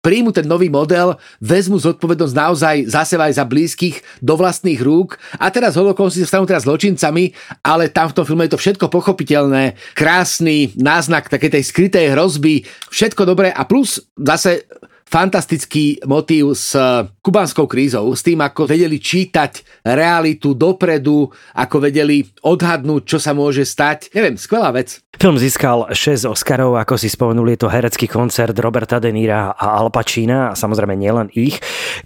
Speaker 2: príjmu ten nový model, vezmu zodpovednosť naozaj za seba aj za blízkych do vlastných rúk. A teraz holokausti sa stanú teraz zločincami, ale tam v tom filme je to všetko pochopiteľné, krásny náznak takej tej skrytej hrozby, všetko dobré a plus zase fantastický motív s kubánskou krízou, s tým, ako vedeli čítať realitu dopredu, ako vedeli odhadnúť, čo sa môže stať. Neviem, skvelá vec.
Speaker 1: Film získal 6 Oscarov, ako si spomenuli, je to herecký koncert Roberta De Nira a Al Pacina a samozrejme nielen ich.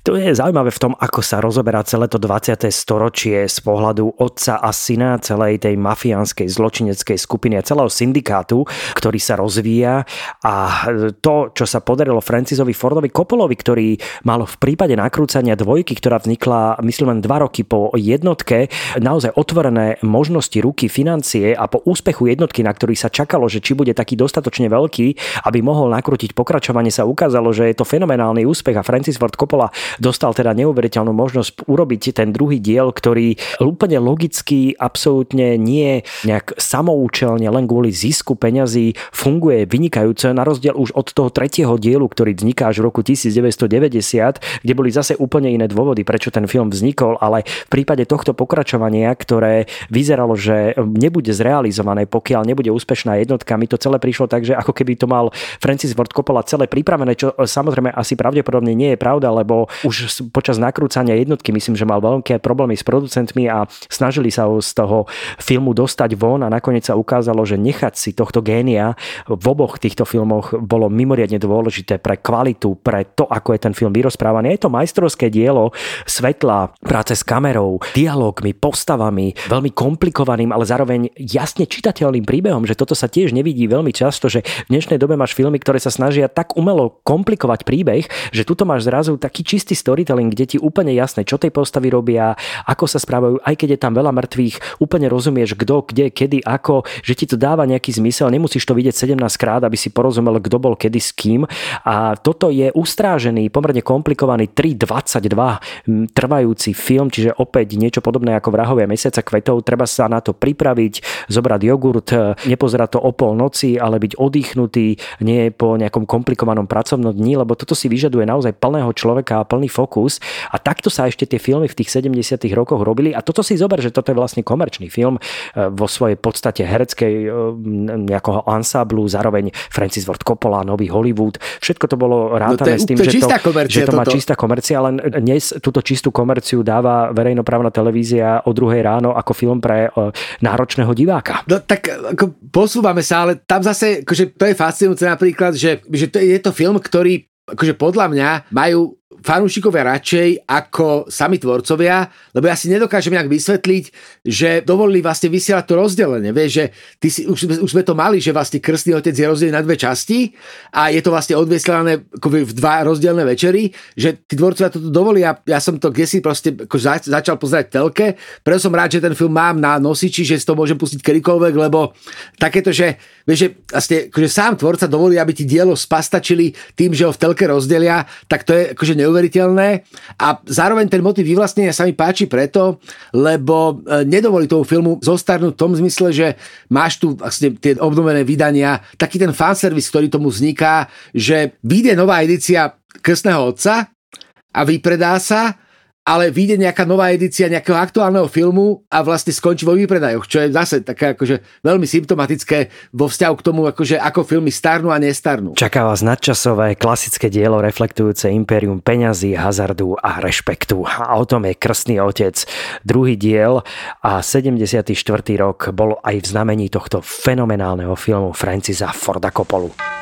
Speaker 1: To je zaujímavé v tom, ako sa rozoberá celé to 20. storočie z pohľadu otca a syna celej tej mafiánskej zločineckej skupiny a celého syndikátu, ktorý sa rozvíja a to, čo sa podarilo Francisovi Fordovi Coppolovi, ktorý mal v prípade nakrúcania dvojky, ktorá vznikla myslím len dva roky po jednotke, naozaj otvorené možnosti ruky, financie a po úspechu jednotky, na ktorý sa čakalo, že či bude taký dostatočne veľký, aby mohol nakrútiť pokračovanie, sa ukázalo, že je to fenomenálny úspech a Francis Ford Coppola dostal teda neuveriteľnú možnosť urobiť ten druhý diel, ktorý úplne logicky, absolútne nie nejak samoučelne, len kvôli zisku peňazí funguje vynikajúce, na rozdiel už od toho tretieho dielu, ktorý vzniká až roku 1990, kde boli zase úplne iné dôvody, prečo ten film vznikol, ale v prípade tohto pokračovania, ktoré vyzeralo, že nebude zrealizované, pokiaľ nebude úspešná jednotka. Mi to celé prišlo tak, že ako keby to mal Francis Ford Coppola celé pripravené, čo samozrejme asi pravdepodobne nie je pravda, lebo už počas nakrúcania jednotky myslím, že mal veľké problémy s producentmi a snažili sa ho z toho filmu dostať von a nakoniec sa ukázalo, že nechať si tohto génia v oboch týchto filmoch bolo mimoriadne dôležité pre kvalitu, pre to, ako je ten film vyrozprávaný. Je to majstrovské dielo svetla, práce s kamerou, dialogmi, postavami, veľmi komplikovaným, ale zároveň jasne čitateľným príbehom, že toto sa tiež nevidí veľmi často, že v dnešnej dobe máš filmy, ktoré sa snažia tak umelo komplikovať príbeh, že tuto máš zrazu taký čistý storytelling, kde ti úplne jasné, čo tej postavy robia, ako sa správajú, aj keď je tam veľa mŕtvych, úplne rozumieš, kto, kde, kedy, ako, že ti to dáva nejaký zmysel, nemusíš to vidieť 17 krát, aby si porozumel, kto bol kedy s kým. A toto je ustrážený, pomerne komplikovaný 3.22 trvajúci film, čiže opäť niečo podobné ako Vrahovia mesiaca kvetov, treba sa na to pripraviť, zobrať jogurt, nepoz nepozerať to o pol noci, ale byť oddychnutý, nie po nejakom komplikovanom pracovnom dni, lebo toto si vyžaduje naozaj plného človeka a plný fokus. A takto sa ešte tie filmy v tých 70 rokoch robili. A toto si zober, že toto je vlastne komerčný film e, vo svojej podstate hereckej e, nejakého ansáblu, zároveň Francis Ford Coppola, Nový Hollywood. Všetko to bolo rátané no to s tým, že to, že to má čistá komercia, len dnes túto čistú komerciu dáva verejnoprávna televízia o druhej ráno ako film pre e, náročného diváka.
Speaker 2: No tak ako posúvame sa, ale tam zase, akože to je fascinujúce napríklad, že, že to je to film, ktorý akože podľa mňa majú fanúšikovia radšej ako sami tvorcovia, lebo ja si nedokážem nejak vysvetliť, že dovolili vlastne vysielať to rozdelenie. Vieš, že ty si, už, už sme to mali, že vlastne krstný otec je rozdelený na dve časti a je to vlastne odvysielané v dva rozdielne večery, že tí tvorcovia toto dovolia. Ja som to kde si proste ako za, začal pozerať telke, preto som rád, že ten film mám na nosiči, že si to môžem pustiť kedykoľvek, lebo takéto, že, vieš, že vlastne, akože sám tvorca dovolí, aby ti dielo spastačili tým, že ho v telke rozdelia, tak to je akože neuveriteľné. A zároveň ten motiv vyvlastnenia sa mi páči preto, lebo e, nedovolí tomu filmu zostarnúť v tom zmysle, že máš tu vlastne tie obnovené vydania, taký ten fanservice, ktorý tomu vzniká, že vyjde nová edícia Krstného otca a vypredá sa ale vyjde nejaká nová edícia nejakého aktuálneho filmu a vlastne skončí vo výpredajoch, čo je zase také akože veľmi symptomatické vo vzťahu k tomu, akože ako filmy starnú a nestarnú.
Speaker 1: Čaká vás nadčasové klasické dielo reflektujúce impérium peňazí, hazardu a rešpektu. A o tom je Krstný otec. Druhý diel a 74. rok bol aj v znamení tohto fenomenálneho filmu Francisa Forda Coppolu.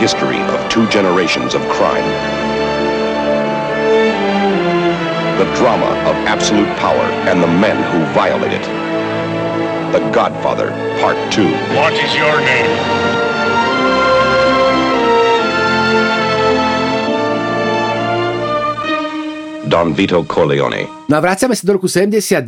Speaker 7: History of two generations of crime. The drama of absolute power and the men who violate it. The Godfather, Part 2.
Speaker 8: What is your name?
Speaker 7: Don Vito Corleone.
Speaker 2: No a vraciame sa do roku 79,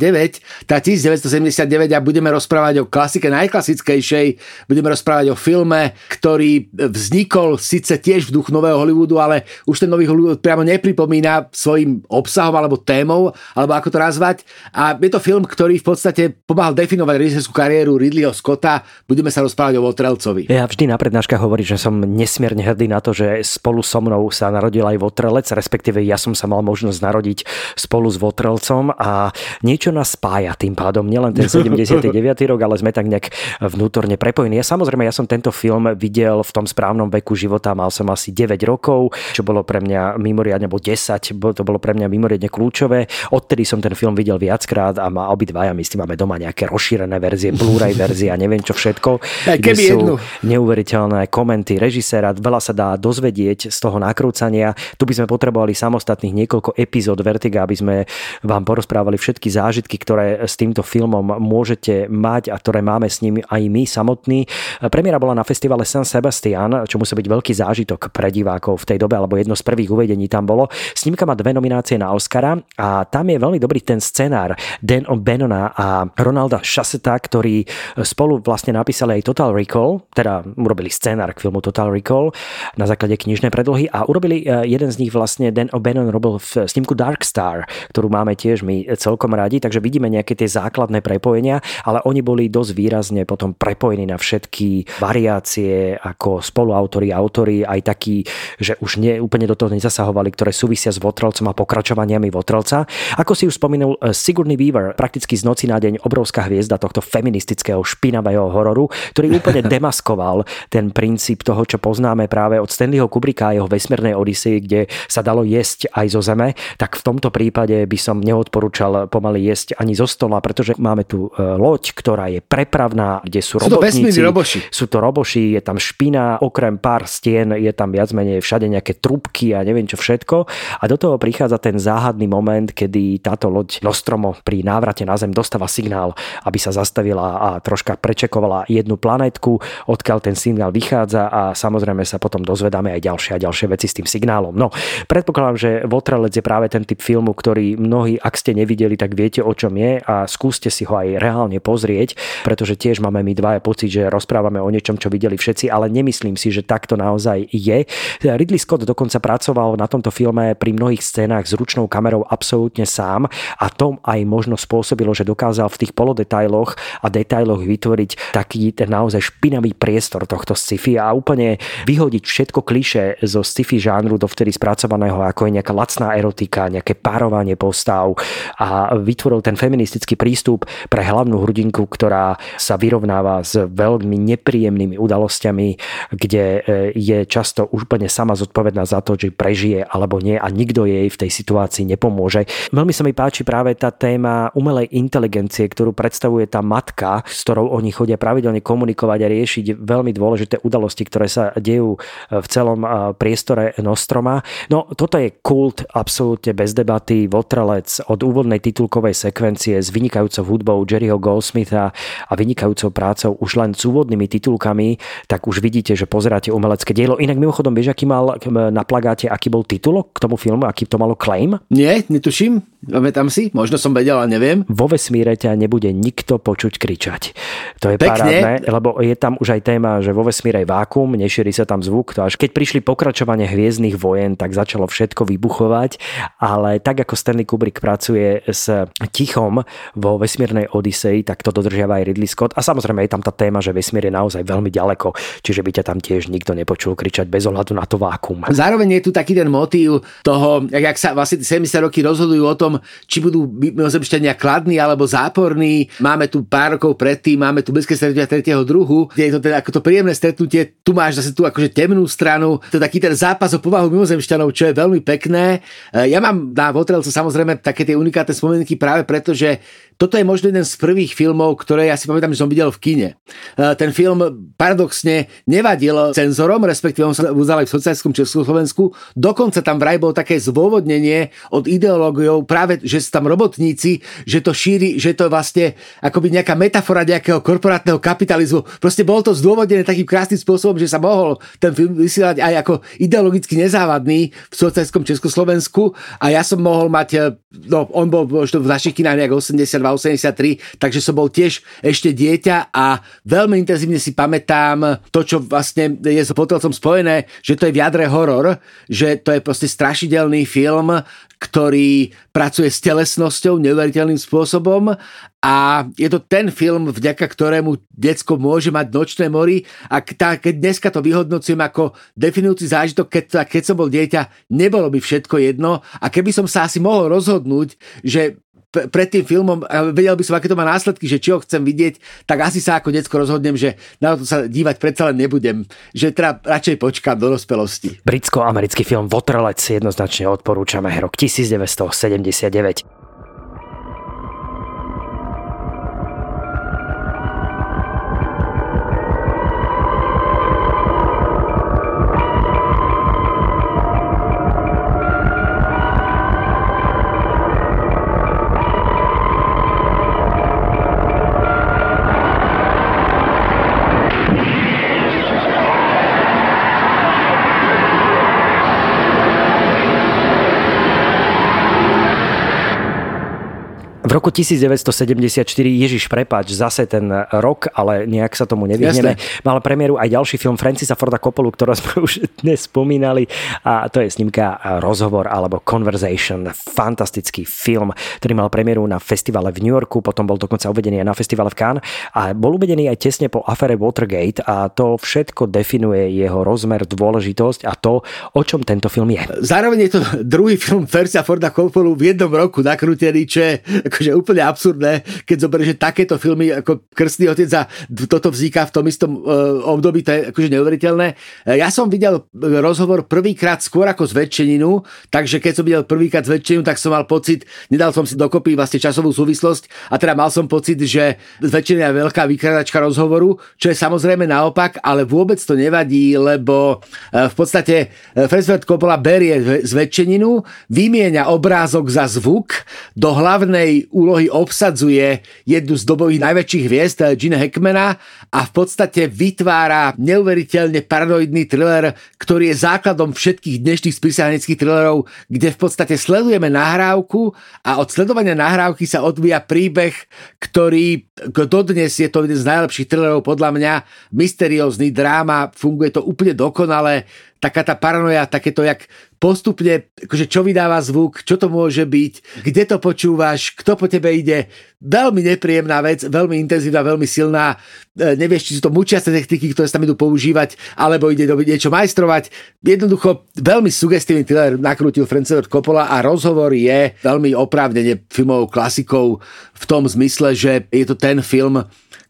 Speaker 2: tá 1979 a budeme rozprávať o klasike najklasickejšej, budeme rozprávať o filme, ktorý vznikol síce tiež v duchu nového Hollywoodu, ale už ten nový Hollywood priamo nepripomína svojim obsahom alebo témou, alebo ako to nazvať. A je to film, ktorý v podstate pomáhal definovať režisérskú kariéru Ridleyho Scotta. Budeme sa rozprávať o Votrelcovi.
Speaker 1: Ja vždy na prednáškach hovorím, že som nesmierne hrdý na to, že spolu so mnou sa narodil aj Votrelec, respektíve ja som sa mal možnosť narodiť spolu s Votrelcom strelcom a niečo nás spája tým pádom. Nielen ten 79. rok, ale sme tak nejak vnútorne prepojení. Ja samozrejme, ja som tento film videl v tom správnom veku života, mal som asi 9 rokov, čo bolo pre mňa mimoriadne, alebo 10, to bolo pre mňa mimoriadne kľúčové. Odtedy som ten film videl viackrát a má obidvaja, my máme doma nejaké rozšírené verzie, Blu-ray verzie a neviem čo všetko.
Speaker 2: Aj keby sú jednu.
Speaker 1: neuveriteľné komenty režiséra, veľa sa dá dozvedieť z toho nakrúcania. Tu by sme potrebovali samostatných niekoľko epizód Vertiga, aby sme vám porozprávali všetky zážitky, ktoré s týmto filmom môžete mať a ktoré máme s ním aj my samotní. Premiéra bola na festivale San Sebastian, čo musí byť veľký zážitok pre divákov v tej dobe, alebo jedno z prvých uvedení tam bolo. Snímka má dve nominácie na Oscara a tam je veľmi dobrý ten scenár Dan O'Bannona a Ronalda Chasseta, ktorí spolu vlastne napísali aj Total Recall, teda urobili scenár k filmu Total Recall na základe knižnej predlohy a urobili eh, jeden z nich vlastne Dan O'Bannon robil v snímku Dark Star, ktorú máme máme tiež my celkom radi, takže vidíme nejaké tie základné prepojenia, ale oni boli dosť výrazne potom prepojení na všetky variácie ako spoluautori, autory, aj takí, že už nie, úplne do toho nezasahovali, ktoré súvisia s Votrelcom a pokračovaniami Votrelca. Ako si už spomenul, eh, Sigourney Weaver, prakticky z noci na deň obrovská hviezda tohto feministického špinavého hororu, ktorý úplne demaskoval ten princíp toho, čo poznáme práve od Stanleyho Kubricka a jeho vesmírnej Odyssey, kde sa dalo jesť aj zo zeme, tak v tomto prípade by som neodporúčal pomaly jesť ani zo stola, pretože máme tu e, loď, ktorá je prepravná, kde sú, sú robotníci.
Speaker 2: To roboši.
Speaker 1: Sú to roboši, je tam špina, okrem pár stien je tam viac menej všade nejaké trubky a neviem čo všetko. A do toho prichádza ten záhadný moment, kedy táto loď Nostromo pri návrate na Zem dostáva signál, aby sa zastavila a troška prečekovala jednu planetku, odkiaľ ten signál vychádza a samozrejme sa potom dozvedáme aj ďalšie a ďalšie veci s tým signálom. No, predpokladám, že Votrelec je práve ten typ filmu, ktorý mnohí ak ste nevideli, tak viete o čom je a skúste si ho aj reálne pozrieť, pretože tiež máme my dvaja pocit, že rozprávame o niečom, čo videli všetci, ale nemyslím si, že takto naozaj je. Ridley Scott dokonca pracoval na tomto filme pri mnohých scénách s ručnou kamerou absolútne sám a to aj možno spôsobilo, že dokázal v tých polodetailoch a detailoch vytvoriť taký ten naozaj špinavý priestor tohto sci-fi a úplne vyhodiť všetko kliše zo sci-fi žánru dovtedy spracovaného, ako je nejaká lacná erotika, nejaké párovanie postav, práv a vytvoril ten feministický prístup pre hlavnú hrdinku, ktorá sa vyrovnáva s veľmi nepríjemnými udalosťami, kde e, je často úplne sama zodpovedná za to, či prežije alebo nie a nikto jej v tej situácii nepomôže. Veľmi sa mi páči práve tá téma umelej inteligencie, ktorú predstavuje tá matka, s ktorou oni chodia pravidelne komunikovať a riešiť veľmi dôležité udalosti, ktoré sa dejú e, v celom e, priestore Nostroma. No toto je kult absolútne bez debaty, votrelec, od úvodnej titulkovej sekvencie s vynikajúcou hudbou Jerryho Goldsmitha a vynikajúcou prácou už len s úvodnými titulkami, tak už vidíte, že pozeráte umelecké dielo. Inak mimochodom, vieš, aký mal na plagáte, aký bol titulok k tomu filmu, aký to malo claim?
Speaker 2: Nie, netuším. Pamätám si, možno som vedel, ale neviem.
Speaker 1: Vo vesmíre ťa nebude nikto počuť kričať. To je Pekne. parádne, lebo je tam už aj téma, že vo vesmíre je vákum, nešíri sa tam zvuk. To až keď prišli pokračovanie hviezdnych vojen, tak začalo všetko vybuchovať, ale tak ako Stanley Kubrick pracuje s tichom vo vesmírnej Odisei, tak to dodržiava aj Ridley Scott. A samozrejme je tam tá téma, že vesmír je naozaj veľmi ďaleko, čiže by ťa tam tiež nikto nepočul kričať bez ohľadu na to vákum.
Speaker 2: Zároveň je tu taký ten motív toho, jak sa vlastne 70 roky rozhodujú o tom, či budú mimozemšťania kladní alebo záporní. Máme tu pár rokov predtým, máme tu blízke stretnutia tretieho druhu, kde je to teda ako to príjemné stretnutie. Tu máš zase tú akože temnú stranu, to je taký ten zápas o povahu mimozemšťanov, čo je veľmi pekné. E, ja mám na Votrelce samozrejme také tie unikátne spomienky práve preto, že toto je možno jeden z prvých filmov, ktoré ja si pamätám, že som videl v kine. E, ten film paradoxne nevadil cenzorom, respektíve on sa uzal aj v sociálskom Československu. Dokonca tam vraj bolo také zvôvodnenie od ideológiou práve, že sú tam robotníci, že to šíri, že to vlastne akoby nejaká metafora nejakého korporátneho kapitalizmu. Proste bolo to zdôvodnené takým krásnym spôsobom, že sa mohol ten film vysielať aj ako ideologicky nezávadný v sociálskom Československu a ja som mohol mať, e, no on bol v našich kinách nejak 82-83, takže som bol tiež ešte dieťa a veľmi intenzívne si pamätám to, čo vlastne je s Potelcom spojené, že to je v jadre horor, že to je proste strašidelný film, ktorý pracuje s telesnosťou neuveriteľným spôsobom a je to ten film, vďaka ktorému decko môže mať nočné mori a tá, keď dneska to vyhodnocujem ako definujúci zážitok, keď, keď som bol dieťa, nebolo by všetko jedno a keby som sa asi mohol rozhodnúť, že pred tým filmom vedel by som, aké to má následky, že či ho chcem vidieť, tak asi sa ako detsko rozhodnem, že na to sa dívať predsa len nebudem. Že teda radšej počkám do dospelosti.
Speaker 1: Britsko-americký film Votrelec jednoznačne odporúčame rok 1979. roku 1974, Ježiš, prepáč, zase ten rok, ale nejak sa tomu nevyhneme. Mal premiéru aj ďalší film Francisa Forda Coppolu, ktorý sme už dnes spomínali a to je snímka Rozhovor alebo Conversation. Fantastický film, ktorý mal premiéru na festivale v New Yorku, potom bol dokonca uvedený aj na festivale v Cannes a bol uvedený aj tesne po afere Watergate a to všetko definuje jeho rozmer, dôležitosť a to, o čom tento film je.
Speaker 2: Zároveň je to druhý film Francisa Forda Coppolu v jednom roku nakrútený, čo je akože úplne absurdné, keď zoberieš, že takéto filmy ako Krstný otec a toto vzniká v tom istom uh, období, to je akože neuveriteľné. E, ja som videl rozhovor prvýkrát skôr ako zväčšeninu, takže keď som videl prvýkrát zväčšeninu, tak som mal pocit, nedal som si dokopy vlastne časovú súvislosť a teda mal som pocit, že zväčšenina je veľká vykradačka rozhovoru, čo je samozrejme naopak, ale vôbec to nevadí, lebo e, v podstate Francis Coppola berie zväčšeninu, vymieňa obrázok za zvuk do hlavnej úlohy obsadzuje jednu z dobových najväčších hviezd eh, Gina Hackmana a v podstate vytvára neuveriteľne paranoidný thriller, ktorý je základom všetkých dnešných spisahneckých thrillerov, kde v podstate sledujeme nahrávku a od sledovania nahrávky sa odvíja príbeh, ktorý dodnes je to jeden z najlepších thrillerov podľa mňa, mysteriózny dráma, funguje to úplne dokonale, taká tá paranoja, takéto, jak postupne, akože čo vydáva zvuk, čo to môže byť, kde to počúvaš, kto po tebe ide. Veľmi nepríjemná vec, veľmi intenzívna, veľmi silná. E, nevieš, či sú to mučiace techniky, ktoré sa tam idú používať, alebo ide do niečo majstrovať. Jednoducho, veľmi sugestívny thriller nakrútil Francis Coppola a rozhovor je veľmi oprávnene filmovou klasikou v tom zmysle, že je to ten film,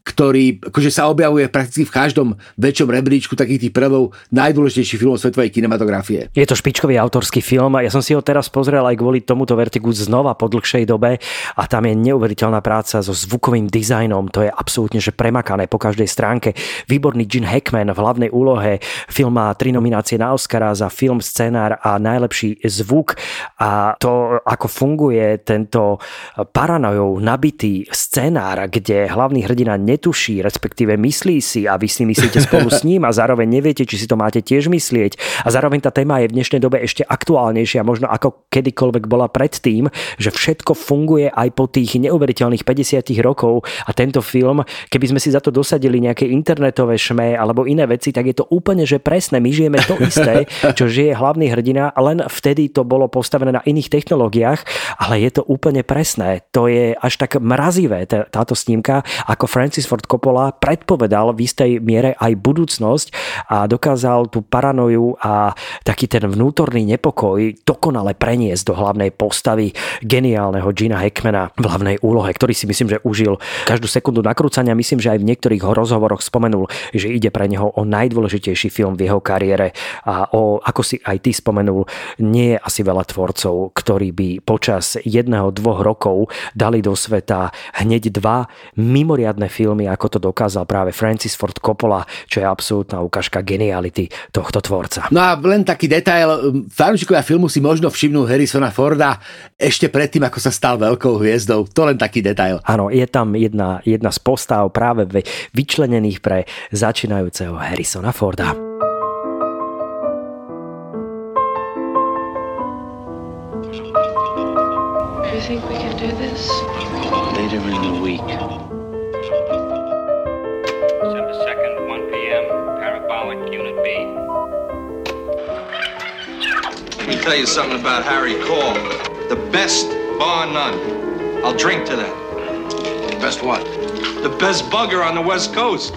Speaker 2: ktorý akože sa objavuje prakticky v každom väčšom rebríčku takých tých prvov najdôležitejších filmov svetovej kinematografie.
Speaker 1: Je to špičkový autorský film a ja som si ho teraz pozrel aj kvôli tomuto Vertigu znova po dlhšej dobe a tam je neuveriteľná práca so zvukovým dizajnom, to je absolútne že premakané po každej stránke. Výborný Gene Hackman v hlavnej úlohe, film má tri nominácie na Oscara za film, scenár a najlepší zvuk a to, ako funguje tento paranojou nabitý scenár, kde hlavný hrdina netuší, respektíve myslí si a vy si myslíte spolu s ním a zároveň neviete, či si to máte tiež myslieť. A zároveň tá téma je v dnešnej dobe ešte aktuálnejšia, možno ako kedykoľvek bola predtým, že všetko funguje aj po tých neuveriteľných 50 rokov a tento film, keby sme si za to dosadili nejaké internetové šme alebo iné veci, tak je to úplne, že presné. My žijeme to isté, čo žije hlavný hrdina, len vtedy to bolo postavené na iných technológiách, ale je to úplne presné. To je až tak mrazivé táto snímka, ako Francis Francis Ford Coppola predpovedal v istej miere aj budúcnosť a dokázal tú paranoju a taký ten vnútorný nepokoj dokonale preniesť do hlavnej postavy geniálneho Gina Hackmana v hlavnej úlohe, ktorý si myslím, že užil každú sekundu nakrúcania. Myslím, že aj v niektorých rozhovoroch spomenul, že ide pre neho o najdôležitejší film v jeho kariére a o, ako si aj ty spomenul, nie je asi veľa tvorcov, ktorí by počas jedného, dvoch rokov dali do sveta hneď dva mimoriadne filmy, ako to dokázal práve Francis Ford Coppola, čo je absolútna ukážka geniality tohto tvorca.
Speaker 2: No a len taký detail, fanúšikovia filmu si možno všimnú Harrisona Forda ešte predtým, ako sa stal veľkou hviezdou. To len taký detail.
Speaker 1: Áno, je tam jedna, jedna z postav práve vyčlenených pre začínajúceho Harrisona Forda. You think we can do this? Later in the week.
Speaker 8: Let me tell you something about Harry Cole. The best, bar none. I'll drink to that.
Speaker 6: Best what?
Speaker 8: The best bugger on the West Coast.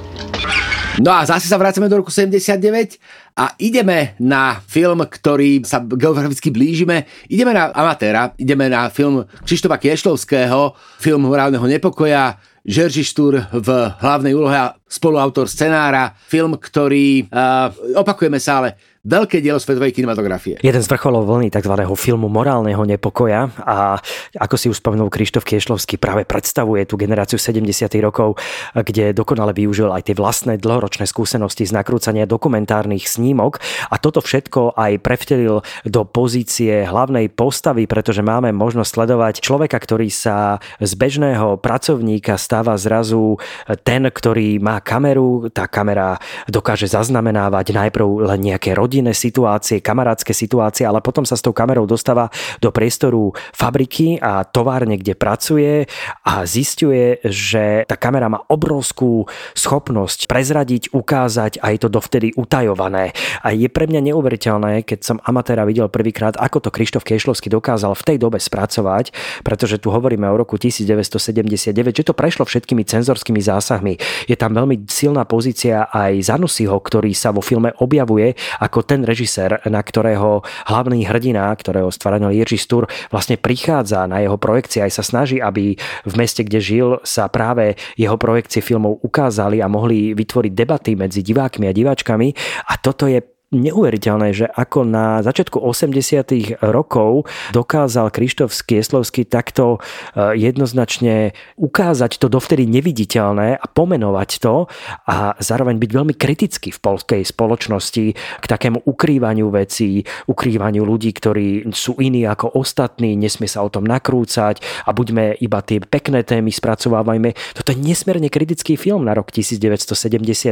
Speaker 2: No a zase sa vracame do roku 79 a ideme na film, ktorý sa geograficky blížime. Ideme na amatéra, ideme na film Krištofa Kiešlovského, film Morálneho nepokoja, Žerži Štúr v hlavnej úlohe a spoluautor scenára. Film, ktorý, uh, opakujeme sa, ale veľké dielo svetovej kinematografie.
Speaker 1: Jeden z vrcholov vlny tzv. filmu morálneho nepokoja a ako si už spomenul Krištof Kiešlovský práve predstavuje tú generáciu 70. rokov, kde dokonale využil aj tie vlastné dlhoročné skúsenosti z nakrúcania dokumentárnych snímok a toto všetko aj prevtelil do pozície hlavnej postavy, pretože máme možnosť sledovať človeka, ktorý sa z bežného pracovníka stáva zrazu ten, ktorý má kameru, tá kamera dokáže zaznamenávať najprv len nejaké rodiny rodinné situácie, kamarátske situácie, ale potom sa s tou kamerou dostáva do priestoru fabriky a továrne, kde pracuje a zistuje, že tá kamera má obrovskú schopnosť prezradiť, ukázať a je to dovtedy utajované. A je pre mňa neuveriteľné, keď som amatéra videl prvýkrát, ako to Krištof Kešlovský dokázal v tej dobe spracovať, pretože tu hovoríme o roku 1979, že to prešlo všetkými cenzorskými zásahmi. Je tam veľmi silná pozícia aj Zanusiho, ktorý sa vo filme objavuje ako ten režisér, na ktorého hlavný hrdina, ktorého stvaranil Jiří Stur, vlastne prichádza na jeho projekcie aj sa snaží, aby v meste, kde žil, sa práve jeho projekcie filmov ukázali a mohli vytvoriť debaty medzi divákmi a diváčkami. A toto je neuveriteľné, že ako na začiatku 80. rokov dokázal Krištof Skieslovský takto e, jednoznačne ukázať to dovtedy neviditeľné a pomenovať to a zároveň byť veľmi kritický v polskej spoločnosti k takému ukrývaniu vecí, ukrývaniu ľudí, ktorí sú iní ako ostatní, nesmie sa o tom nakrúcať a buďme iba tie pekné témy spracovávajme. Toto je nesmierne kritický film na rok 1979,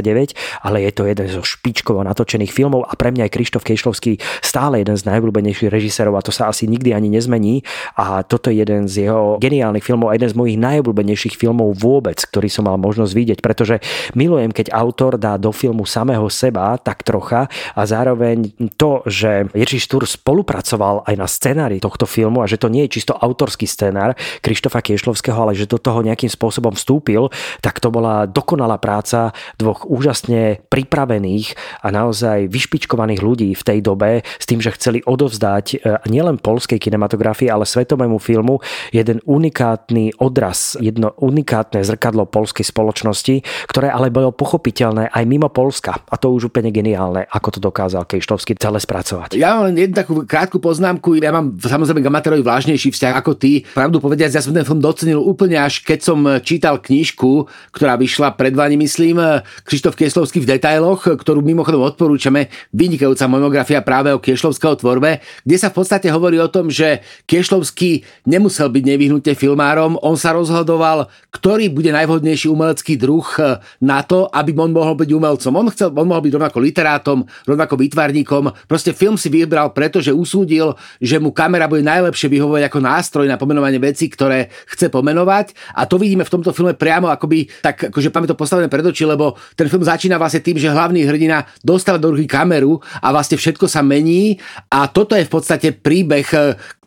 Speaker 1: ale je to jeden zo špičkovo natočených filmov a pre mňa je Krištof Kejšlovský stále jeden z najobľúbenejších režisérov a to sa asi nikdy ani nezmení. A toto je jeden z jeho geniálnych filmov a jeden z mojich najobľúbenejších filmov vôbec, ktorý som mal možnosť vidieť, pretože milujem, keď autor dá do filmu samého seba tak trocha a zároveň to, že Jiří Štúr spolupracoval aj na scenári tohto filmu a že to nie je čisto autorský scenár Krištofa Kiešlovského, ale že do toho nejakým spôsobom vstúpil, tak to bola dokonalá práca dvoch úžasne pripravených a naozaj vyšpičovaných vyšpičkovaných ľudí v tej dobe s tým, že chceli odovzdať e, nielen polskej kinematografii, ale svetovému filmu jeden unikátny odraz, jedno unikátne zrkadlo polskej spoločnosti, ktoré ale bolo pochopiteľné aj mimo Polska. A to už úplne geniálne, ako to dokázal Kejštovský celé spracovať.
Speaker 2: Ja mám jednu takú krátku poznámku. Ja mám samozrejme k amatérovi vážnejší vzťah ako ty. Pravdu povediať, ja som ten film docenil úplne až keď som čítal knižku, ktorá vyšla pred vami, myslím, Krištof Kieslovský v detailoch, ktorú mimochodom odporúčame vynikajúca monografia práve o Kiešlovského tvorbe, kde sa v podstate hovorí o tom, že Kiešlovský nemusel byť nevyhnutne filmárom, on sa rozhodoval, ktorý bude najvhodnejší umelecký druh eh, na to, aby on mohol byť umelcom. On, chcel, on mohol byť rovnako literátom, rovnako výtvarníkom. Proste film si vybral, pretože usúdil, že mu kamera bude najlepšie vyhovovať ako nástroj na pomenovanie vecí, ktoré chce pomenovať. A to vidíme v tomto filme priamo akoby, tak akože máme to postavené pred oči, lebo ten film začína vlastne tým, že hlavný hrdina dostáva do ruky kameru a vlastne všetko sa mení a toto je v podstate príbeh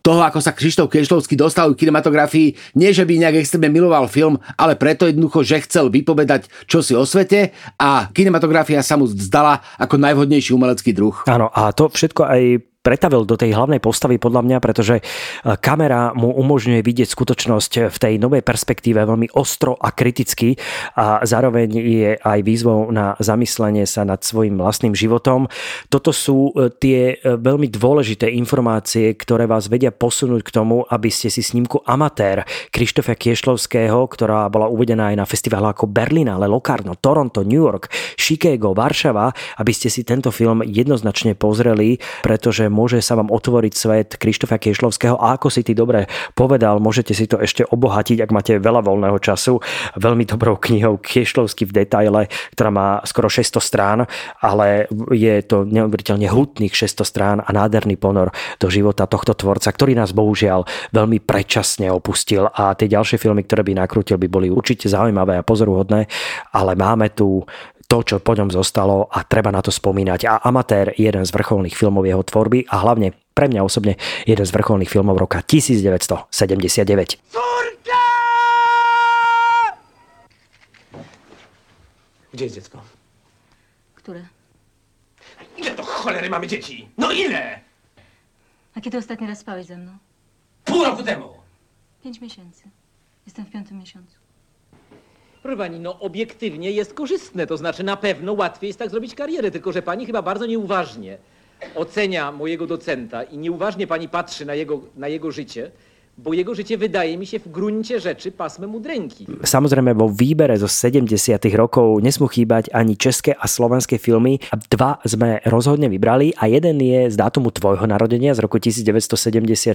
Speaker 2: toho, ako sa Krištof Kešlovský dostal k kinematografii. Nie, že by nejak extrémne miloval film, ale preto jednoducho, že chcel vypovedať čosi o svete a kinematografia sa mu zdala ako najvhodnejší umelecký druh.
Speaker 1: Áno, a to všetko aj pretavil do tej hlavnej postavy podľa mňa, pretože e, kamera mu umožňuje vidieť skutočnosť v tej novej perspektíve veľmi ostro a kriticky a zároveň je aj výzvou na zamyslenie sa nad svojim vlastným životom. Toto sú e, tie e, veľmi dôležité informácie, ktoré vás vedia posunúť k tomu, aby ste si snímku Amatér Krištofa Kiešlovského, ktorá bola uvedená aj na festivale ako Berlína, ale Locarno, Toronto, New York, Chicago, Varšava, aby ste si tento film jednoznačne pozreli, pretože môže sa vám otvoriť svet Krištofa Kiešlovského. A ako si ty dobre povedal, môžete si to ešte obohatiť, ak máte veľa voľného času, veľmi dobrou knihou Kiešlovský v detaile, ktorá má skoro 600 strán, ale je to neuveriteľne hutných 600 strán a nádherný ponor do života tohto tvorca, ktorý nás bohužiaľ veľmi predčasne opustil. A tie ďalšie filmy, ktoré by nakrútil, by boli určite zaujímavé a pozoruhodné, ale máme tu to, čo po ňom zostalo a treba na to spomínať. A Amatér je jeden z vrcholných filmov jeho tvorby a hlavne pre mňa osobne jeden z vrcholných filmov roka 1979. Zurka!
Speaker 9: Gdzie jest dziecko?
Speaker 10: Które?
Speaker 9: Ile to cholery mamy dzieci? No ile?
Speaker 10: A kiedy ostatni raz spałeś ze mną?
Speaker 9: Pół roku temu.
Speaker 10: Pięć miesięcy. Jestem w piątym miesiącu.
Speaker 11: Proszę pani, no obiektywnie jest korzystne, to znaczy na pewno łatwiej jest tak zrobić karierę, tylko że pani chyba bardzo nieuważnie ocenia mojego docenta i nieuważnie pani patrzy na jego, na jego życie, bo jego życie wydaje mi się w gruncie rzeczy pasmem udręki.
Speaker 1: Samozrejme vo výbere zo 70 rokov nesmú chýbať ani české a slovenské filmy. Dva sme rozhodne vybrali a jeden je z dátumu tvojho narodenia z roku 1974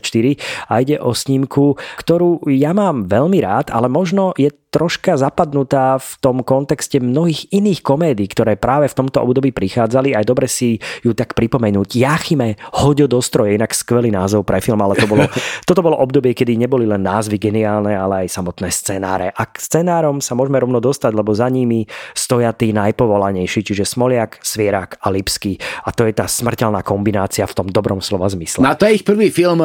Speaker 1: a ide o snímku, ktorú ja mám veľmi rád, ale možno je troška zapadnutá v tom kontexte mnohých iných komédií, ktoré práve v tomto období prichádzali. Aj dobre si ju tak pripomenúť. Jachime, hoďo do stroje, inak skvelý názov pre film, ale to bolo, toto bolo obdobie, kedy neboli len názvy geniálne, ale aj samotné scenáre. A k scenárom sa môžeme rovno dostať, lebo za nimi stoja tí najpovolanejší, čiže Smoliak, Svierak a Lipský. A to je tá smrteľná kombinácia v tom dobrom slova zmysle.
Speaker 2: Na to je ich prvý film.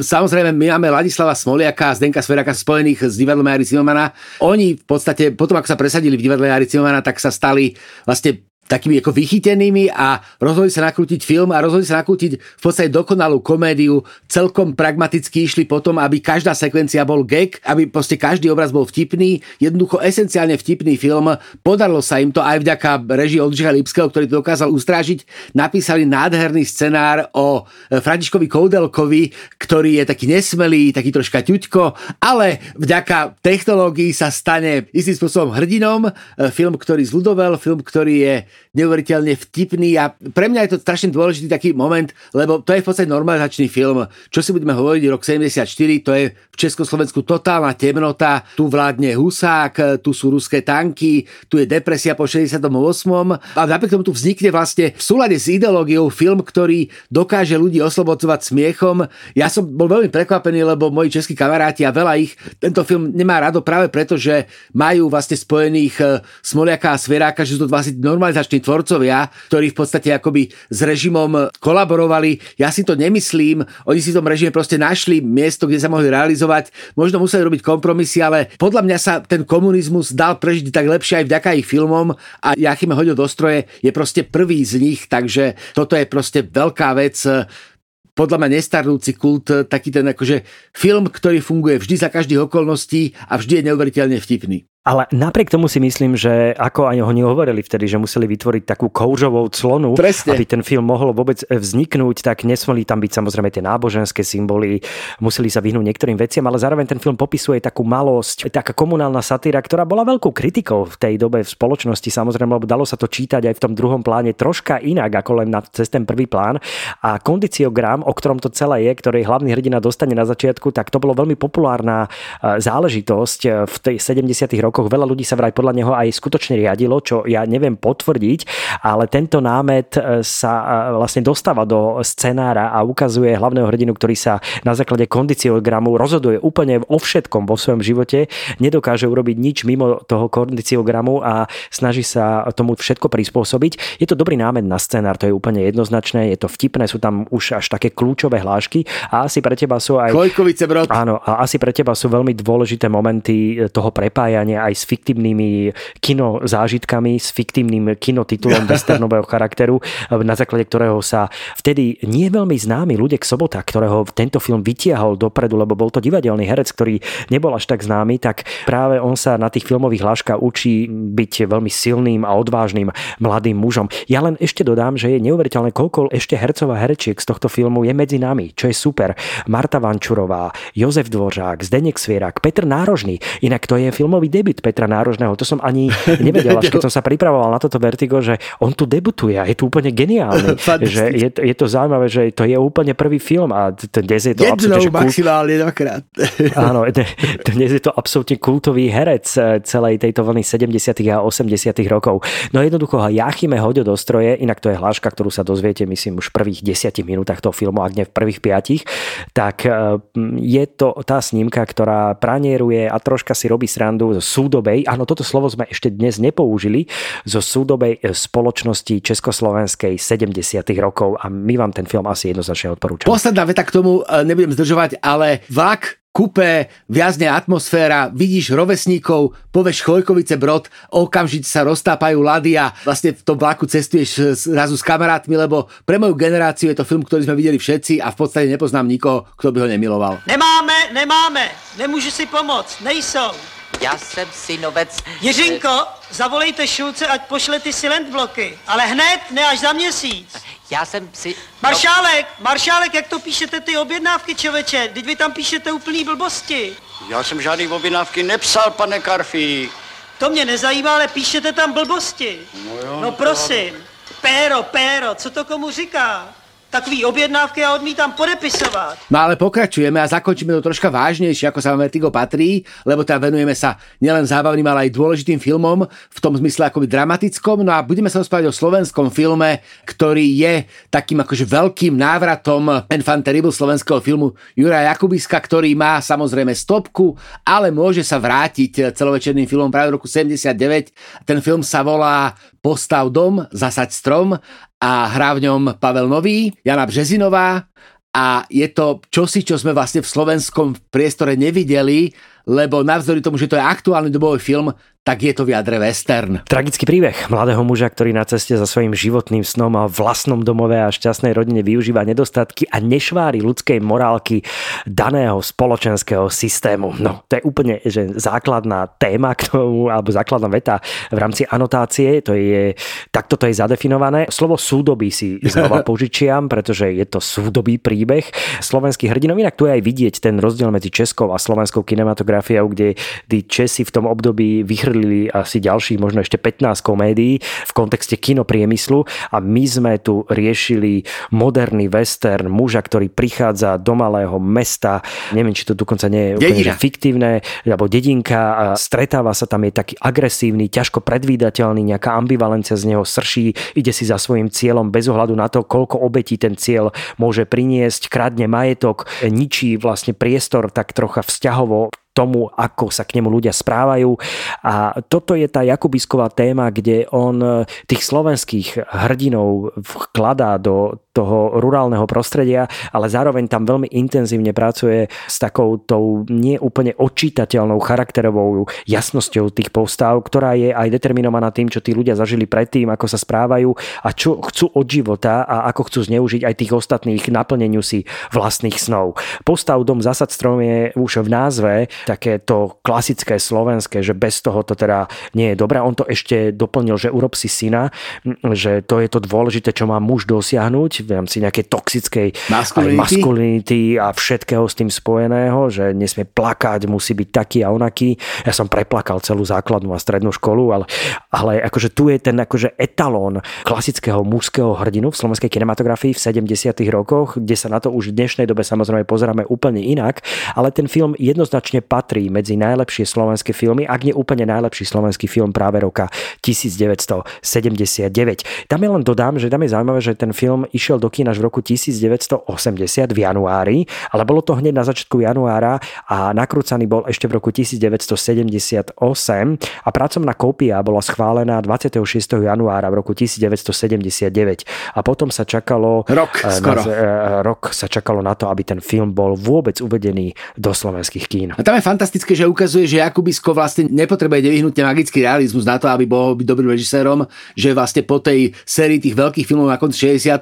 Speaker 2: Samozrejme, my máme Ladislava Smoliaka a Zdenka Svieraka spojených s divadlom Jari Silmana oni v podstate potom, ako sa presadili v divadle Jari Cimmermana, tak sa stali vlastne takými ako vychytenými a rozhodli sa nakrútiť film a rozhodli sa nakrútiť v podstate dokonalú komédiu. Celkom pragmaticky išli potom, aby každá sekvencia bol gag, aby proste každý obraz bol vtipný, jednoducho esenciálne vtipný film. Podarilo sa im to aj vďaka režii Oldřicha Lipského, ktorý to dokázal ustrážiť. Napísali nádherný scenár o e, Františkovi Koudelkovi, ktorý je taký nesmelý, taký troška ťuďko, ale vďaka technológii sa stane istým spôsobom hrdinom. E, film, ktorý zľudovel, film, ktorý je neuveriteľne vtipný a pre mňa je to strašne dôležitý taký moment, lebo to je v podstate normalizačný film. Čo si budeme hovoriť, rok 74, to je v Československu totálna temnota, tu vládne Husák, tu sú ruské tanky, tu je depresia po 68. A napriek tomu tu vznikne vlastne v súlade s ideológiou film, ktorý dokáže ľudí oslobocovať smiechom. Ja som bol veľmi prekvapený, lebo moji českí kamaráti a veľa ich tento film nemá rado práve preto, že majú vlastne spojených eh, Smoliaka a Sveráka, že sú to vlastne normalizačný organizační tvorcovia, ktorí v podstate akoby s režimom kolaborovali. Ja si to nemyslím, oni si v tom režime proste našli miesto, kde sa mohli realizovať. Možno museli robiť kompromisy, ale podľa mňa sa ten komunizmus dal prežiť tak lepšie aj vďaka ich filmom a Jachime hodil do stroje je proste prvý z nich, takže toto je proste veľká vec podľa mňa nestarnúci kult, taký ten akože film, ktorý funguje vždy za každých okolností a vždy je neuveriteľne vtipný.
Speaker 1: Ale napriek tomu si myslím, že ako aj oni hovorili vtedy, že museli vytvoriť takú koužovou clonu,
Speaker 2: Presne.
Speaker 1: aby ten film mohol vôbec vzniknúť, tak nesmeli tam byť samozrejme tie náboženské symboly, museli sa vyhnúť niektorým veciam, ale zároveň ten film popisuje takú malosť, taká komunálna satíra, ktorá bola veľkou kritikou v tej dobe v spoločnosti, samozrejme, lebo dalo sa to čítať aj v tom druhom pláne troška inak ako len na, cez ten prvý plán. A kondiciogram, o ktorom to celé je, ktorý hlavný hrdina dostane na začiatku, tak to bolo veľmi populárna e, záležitosť e, v tej 70. rokoch rokoch veľa ľudí sa vraj podľa neho aj skutočne riadilo, čo ja neviem potvrdiť, ale tento námet e, sa e, vlastne dostáva do scenára a ukazuje hlavného hrdinu, ktorý sa na základe kondiciogramu rozhoduje úplne o všetkom vo svojom živote, nedokáže urobiť nič mimo toho kondiciogramu a snaží sa tomu všetko prispôsobiť. Je to dobrý námet na scenár, to je úplne jednoznačné, je to vtipné, sú tam už až také kľúčové hlášky a asi pre teba sú aj...
Speaker 2: Kojkovice brod.
Speaker 1: Áno, a asi pre teba sú veľmi dôležité momenty toho prepájania aj s fiktívnymi kinozážitkami, s fiktívnym kinotitulom westernového charakteru, na základe ktorého sa vtedy nie veľmi známy ľudek Sobota, ktorého tento film vytiahol dopredu, lebo bol to divadelný herec, ktorý nebol až tak známy, tak práve on sa na tých filmových hláškach učí byť veľmi silným a odvážnym mladým mužom. Ja len ešte dodám, že je neuveriteľné, koľko ešte hercov a herečiek z tohto filmu je medzi nami, čo je super. Marta Vančurová, Jozef Dvořák, Zdenek Svierak, Petr Nárožný. Inak to je filmový debut Petra Nárožného. To som ani nevedel, až keď som sa pripravoval na toto Vertigo, že on tu debutuje a je tu úplne geniálny. že je, je, to zaujímavé, že to je úplne prvý film a dnes je to
Speaker 2: Jednou maximálne dvakrát.
Speaker 1: Áno, dnes je to absolútne kultový herec eh, celej tejto vlny 70. a 80. rokov. No jednoducho Jachime Hoďo do stroje, inak to je hláška, ktorú sa dozviete, myslím, už v prvých 10 minútach toho filmu, ak nie v prvých 5, tak eh, je to tá snímka, ktorá pranieruje a troška si robí srandu zo súdobej, áno, toto slovo sme ešte dnes nepoužili, zo súdobej eh, spoločnosti Československej 70. rokov a my vám ten film asi jednoznačne odporúčame.
Speaker 2: Posledná veta k tomu, nebudem zdržovať, ale vlak kupé, viazne atmosféra, vidíš rovesníkov, povieš Chojkovice Brod, okamžite sa roztápajú lady a vlastne v tom vlaku cestuješ zrazu s kamarátmi, lebo pre moju generáciu je to film, ktorý sme videli všetci a v podstate nepoznám nikoho, kto by ho nemiloval.
Speaker 12: Nemáme, nemáme, nemůžu si pomoct, nejsou.
Speaker 13: Já jsem synovec...
Speaker 12: Jiřinko, zavolejte Šulce, ať pošle ty silent bloky, ale hned, ne až za měsíc.
Speaker 13: Já jsem si...
Speaker 12: Maršálek, Maršálek, jak to píšete ty objednávky, čověče? Teď vy tam píšete úplný blbosti.
Speaker 14: Já jsem žádný objednávky nepsal, pane Karfí.
Speaker 12: To mě nezajímá, ale píšete tam blbosti.
Speaker 14: No, jo,
Speaker 12: no prosím. Péro, péro, co to komu říká? Takový objednávky ja odmítam podepisovať.
Speaker 2: No ale pokračujeme a zakončíme to troška vážnejšie, ako sa Vertigo patrí, lebo tam venujeme sa nielen zábavným, ale aj dôležitým filmom, v tom zmysle akoby dramatickom. No a budeme sa rozprávať o slovenskom filme, ktorý je takým akože veľkým návratom fan terrible slovenského filmu Jura Jakubiska, ktorý má samozrejme stopku, ale môže sa vrátiť celovečerným filmom práve v roku 79. Ten film sa volá Postav dom, zasaď strom a hrá v ňom Pavel Nový, Jana Březinová. A je to čosi, čo sme vlastne v slovenskom priestore nevideli, lebo navzdory tomu, že to je aktuálny dobový film, tak je to v jadre western.
Speaker 1: Tragický príbeh mladého muža, ktorý na ceste za svojím životným snom a vlastnom domove a šťastnej rodine využíva nedostatky a nešvári ľudskej morálky daného spoločenského systému. No, to je úplne že základná téma k tomu, alebo základná veta v rámci anotácie, to je, takto to je zadefinované. Slovo súdobí si znova požičiam, pretože je to súdobý príbeh slovenských hrdinov. Inak tu je aj vidieť ten rozdiel medzi českou a slovenskou kinematografiou, kde tí Česi v tom období vystrelili asi ďalších možno ešte 15 komédií v kontexte kinopriemyslu. A my sme tu riešili moderný western muža, ktorý prichádza do malého mesta, neviem, či to dokonca nie je úplne že fiktívne, alebo dedinka. A stretáva sa tam, je taký agresívny, ťažko predvídateľný, nejaká ambivalencia z neho srší, ide si za svojim cieľom bez ohľadu na to, koľko obetí ten cieľ môže priniesť, kradne majetok, ničí vlastne priestor tak trocha vzťahovo tomu, ako sa k nemu ľudia správajú. A toto je tá Jakubisková téma, kde on tých slovenských hrdinov vkladá do toho rurálneho prostredia, ale zároveň tam veľmi intenzívne pracuje s takou tou neúplne odčítateľnou charakterovou jasnosťou tých postav, ktorá je aj determinovaná tým, čo tí ľudia zažili predtým, ako sa správajú a čo chcú od života a ako chcú zneužiť aj tých ostatných naplneniu si vlastných snov. Postav Dom Zasad strom je už v názve také to klasické slovenské, že bez toho to teda nie je dobré. On to ešte doplnil, že urob si syna, že to je to dôležité, čo má muž dosiahnuť v rámci nejakej toxickej maskulinity. maskulinity a všetkého s tým spojeného, že nesmie plakať, musí byť taký a onaký. Ja som preplakal celú základnú a strednú školu, ale, ale akože tu je ten akože etalón klasického mužského hrdinu v slovenskej kinematografii v 70. rokoch, kde sa na to už v dnešnej dobe samozrejme pozeráme úplne inak, ale ten film jednoznačne patrí medzi najlepšie slovenské filmy, ak nie úplne najlepší slovenský film práve roka 1979. Tam je len dodám, že tam je zaujímavé, že ten film išiel do kína až v roku 1980 v januári, ale bolo to hneď na začiatku januára a nakrúcaný bol ešte v roku 1978 a pracovná kópia bola schválená 26. januára v roku 1979 a potom sa čakalo
Speaker 2: rok,
Speaker 1: eh,
Speaker 2: skoro.
Speaker 1: Na, eh, rok sa čakalo na to, aby ten film bol vôbec uvedený do slovenských kín.
Speaker 2: A tam je fantastické, že ukazuje, že Jakubisko vlastne nepotrebuje nevyhnutne magický realizmus na to, aby bol byť dobrým režisérom, že vlastne po tej sérii tých veľkých filmov na konci 60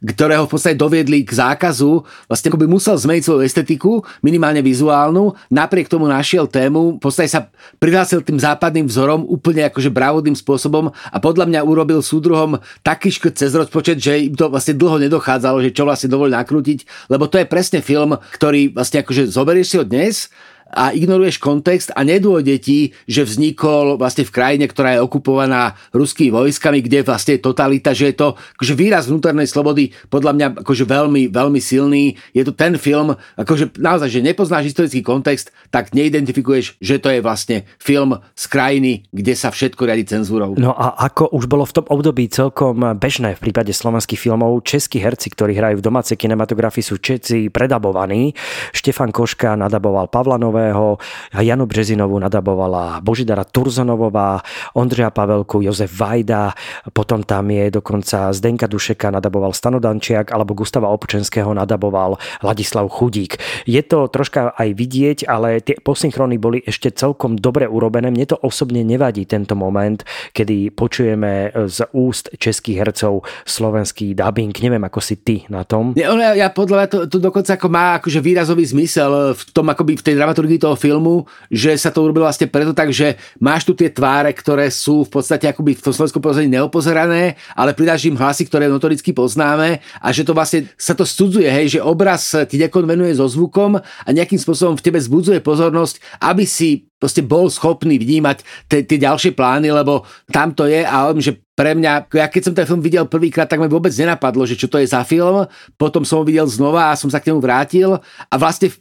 Speaker 2: ktorého v podstate doviedli k zákazu, vlastne by musel zmeniť svoju estetiku, minimálne vizuálnu, napriek tomu našiel tému, v podstate sa prihlásil tým západným vzorom úplne akože bravodným spôsobom a podľa mňa urobil súdruhom taký škrt cez rozpočet, že im to vlastne dlho nedochádzalo, že čo vlastne dovolí nakrútiť, lebo to je presne film, ktorý vlastne akože zoberieš si ho dnes, a ignoruješ kontext a nedôjde ti, že vznikol vlastne v krajine, ktorá je okupovaná ruskými vojskami, kde vlastne je totalita, že je to akože výraz vnútornej slobody podľa mňa akože veľmi, veľmi silný. Je to ten film, akože naozaj, že nepoznáš historický kontext, tak neidentifikuješ, že to je vlastne film z krajiny, kde sa všetko riadi cenzúrou.
Speaker 1: No a ako už bolo v tom období celkom bežné v prípade slovenských filmov, českí herci, ktorí hrajú v domácej kinematografii, sú Čeci predabovaní. Štefan Koška nadaboval Pavla Nové, Nového, Janu Březinovú nadabovala Božidara Turzonovová, Ondřeja Pavelku, Jozef Vajda, potom tam je dokonca Zdenka Dušeka nadaboval Stanodančiak alebo Gustava Občenského nadaboval Ladislav Chudík. Je to troška aj vidieť, ale tie posynchrony boli ešte celkom dobre urobené. Mne to osobne nevadí tento moment, kedy počujeme z úst českých hercov slovenský dubbing. Neviem, ako si ty na tom.
Speaker 2: Ja, ja podľa mňa to, to dokonca ako má akože výrazový zmysel v tom akoby v tej dramaturgii dramaturgii toho filmu, že sa to urobilo vlastne preto tak, že máš tu tie tváre, ktoré sú v podstate akoby v tom slovenskom pozadí neopozerané, ale pridáš im hlasy, ktoré notoricky poznáme a že to vlastne sa to studzuje, hej, že obraz ti nekonvenuje so zvukom a nejakým spôsobom v tebe zbudzuje pozornosť, aby si proste bol schopný vnímať tie ďalšie plány, lebo tam to je a že pre mňa, ja keď som ten film videl prvýkrát, tak mi vôbec nenapadlo, že čo to je za film. Potom som ho videl znova a som sa k nemu vrátil a vlastne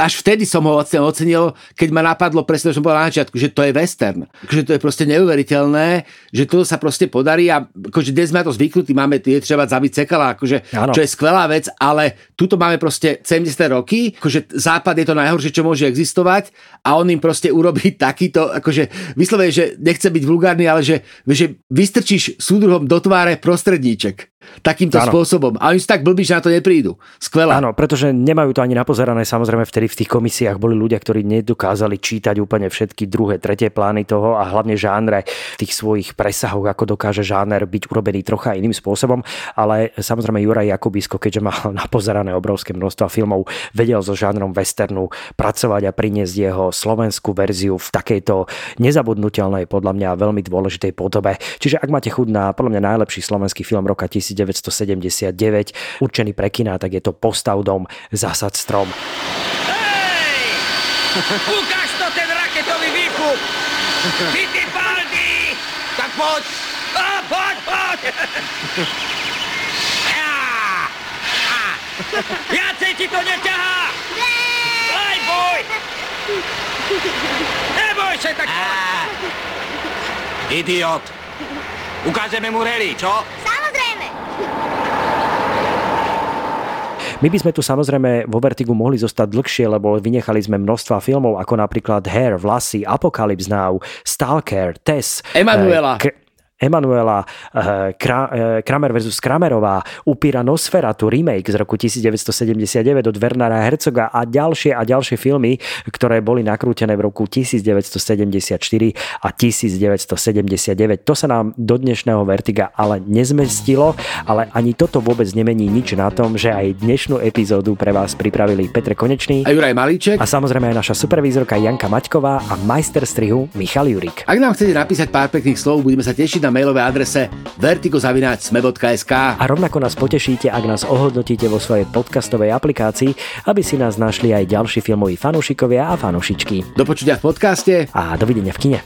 Speaker 2: až vtedy som ho ocenil, keď ma napadlo presne, že som povedal na začiatku, že to je western. Že to je proste neuveriteľné, že to sa proste podarí a akože dnes sme na to zvyknutí, máme je treba zabiť cekala, akože, čo je skvelá vec, ale tuto máme proste 70 roky, akože západ je to najhoršie, čo môže existovať a on im proste urobí takýto, akože vyslovene, že nechce byť vulgárny, ale že, že vystrčíš súdruhom do tváre prostredníček takýmto ano. spôsobom. A oni sú tak blbí, že na to neprídu. Skvelé.
Speaker 1: Áno, pretože nemajú to ani napozerané. Samozrejme, vtedy v tých komisiách boli ľudia, ktorí nedokázali čítať úplne všetky druhé, tretie plány toho a hlavne žánre tých svojich presahoch, ako dokáže žáner byť urobený trocha iným spôsobom. Ale samozrejme Juraj Jakubisko, keďže mal napozerané obrovské množstvo filmov, vedel so žánrom westernu pracovať a priniesť jeho slovenskú verziu v takejto nezabudnutelnej, podľa mňa veľmi dôležitej podobe. Čiže ak máte chud na podľa mňa najlepší slovenský film roka 1000 1979, určený pre kina, tak je to Postav dom, Zasad strom.
Speaker 9: Hej! Ukáž to ten raketový výfuk! Fittipaldi! Tak poď! A, poď, poď! Viacej ti to neťahá! Aj boj! Neboj sa tak!
Speaker 14: Idiot! Ukážeme mu rally, čo?
Speaker 1: My by sme tu samozrejme vo Vertigu mohli zostať dlhšie, lebo vynechali sme množstva filmov, ako napríklad Hair, Vlasy, Apocalypse Now, Stalker, Tess,
Speaker 2: Emanuela.
Speaker 1: K- Emanuela eh, eh, Kramer versus Kramerová, Upíra Nosferatu, remake z roku 1979 od Wernera Herzoga a ďalšie a ďalšie filmy, ktoré boli nakrútené v roku 1974 a 1979. To sa nám do dnešného Vertiga ale nezmestilo, ale ani toto vôbec nemení nič na tom, že aj dnešnú epizódu pre vás pripravili Petre Konečný
Speaker 2: a Juraj Malíček
Speaker 1: a samozrejme aj naša supervízorka Janka Maťková a majster strihu Michal Jurik.
Speaker 2: Ak nám chcete napísať pár pekných slov, budeme sa tešiť na na mailovej adrese vertigo.sme.sk
Speaker 1: A rovnako nás potešíte, ak nás ohodnotíte vo svojej podcastovej aplikácii, aby si nás našli aj ďalší filmoví fanúšikovia a fanúšičky.
Speaker 2: Do počutia v podcaste
Speaker 1: a dovidenia v kine.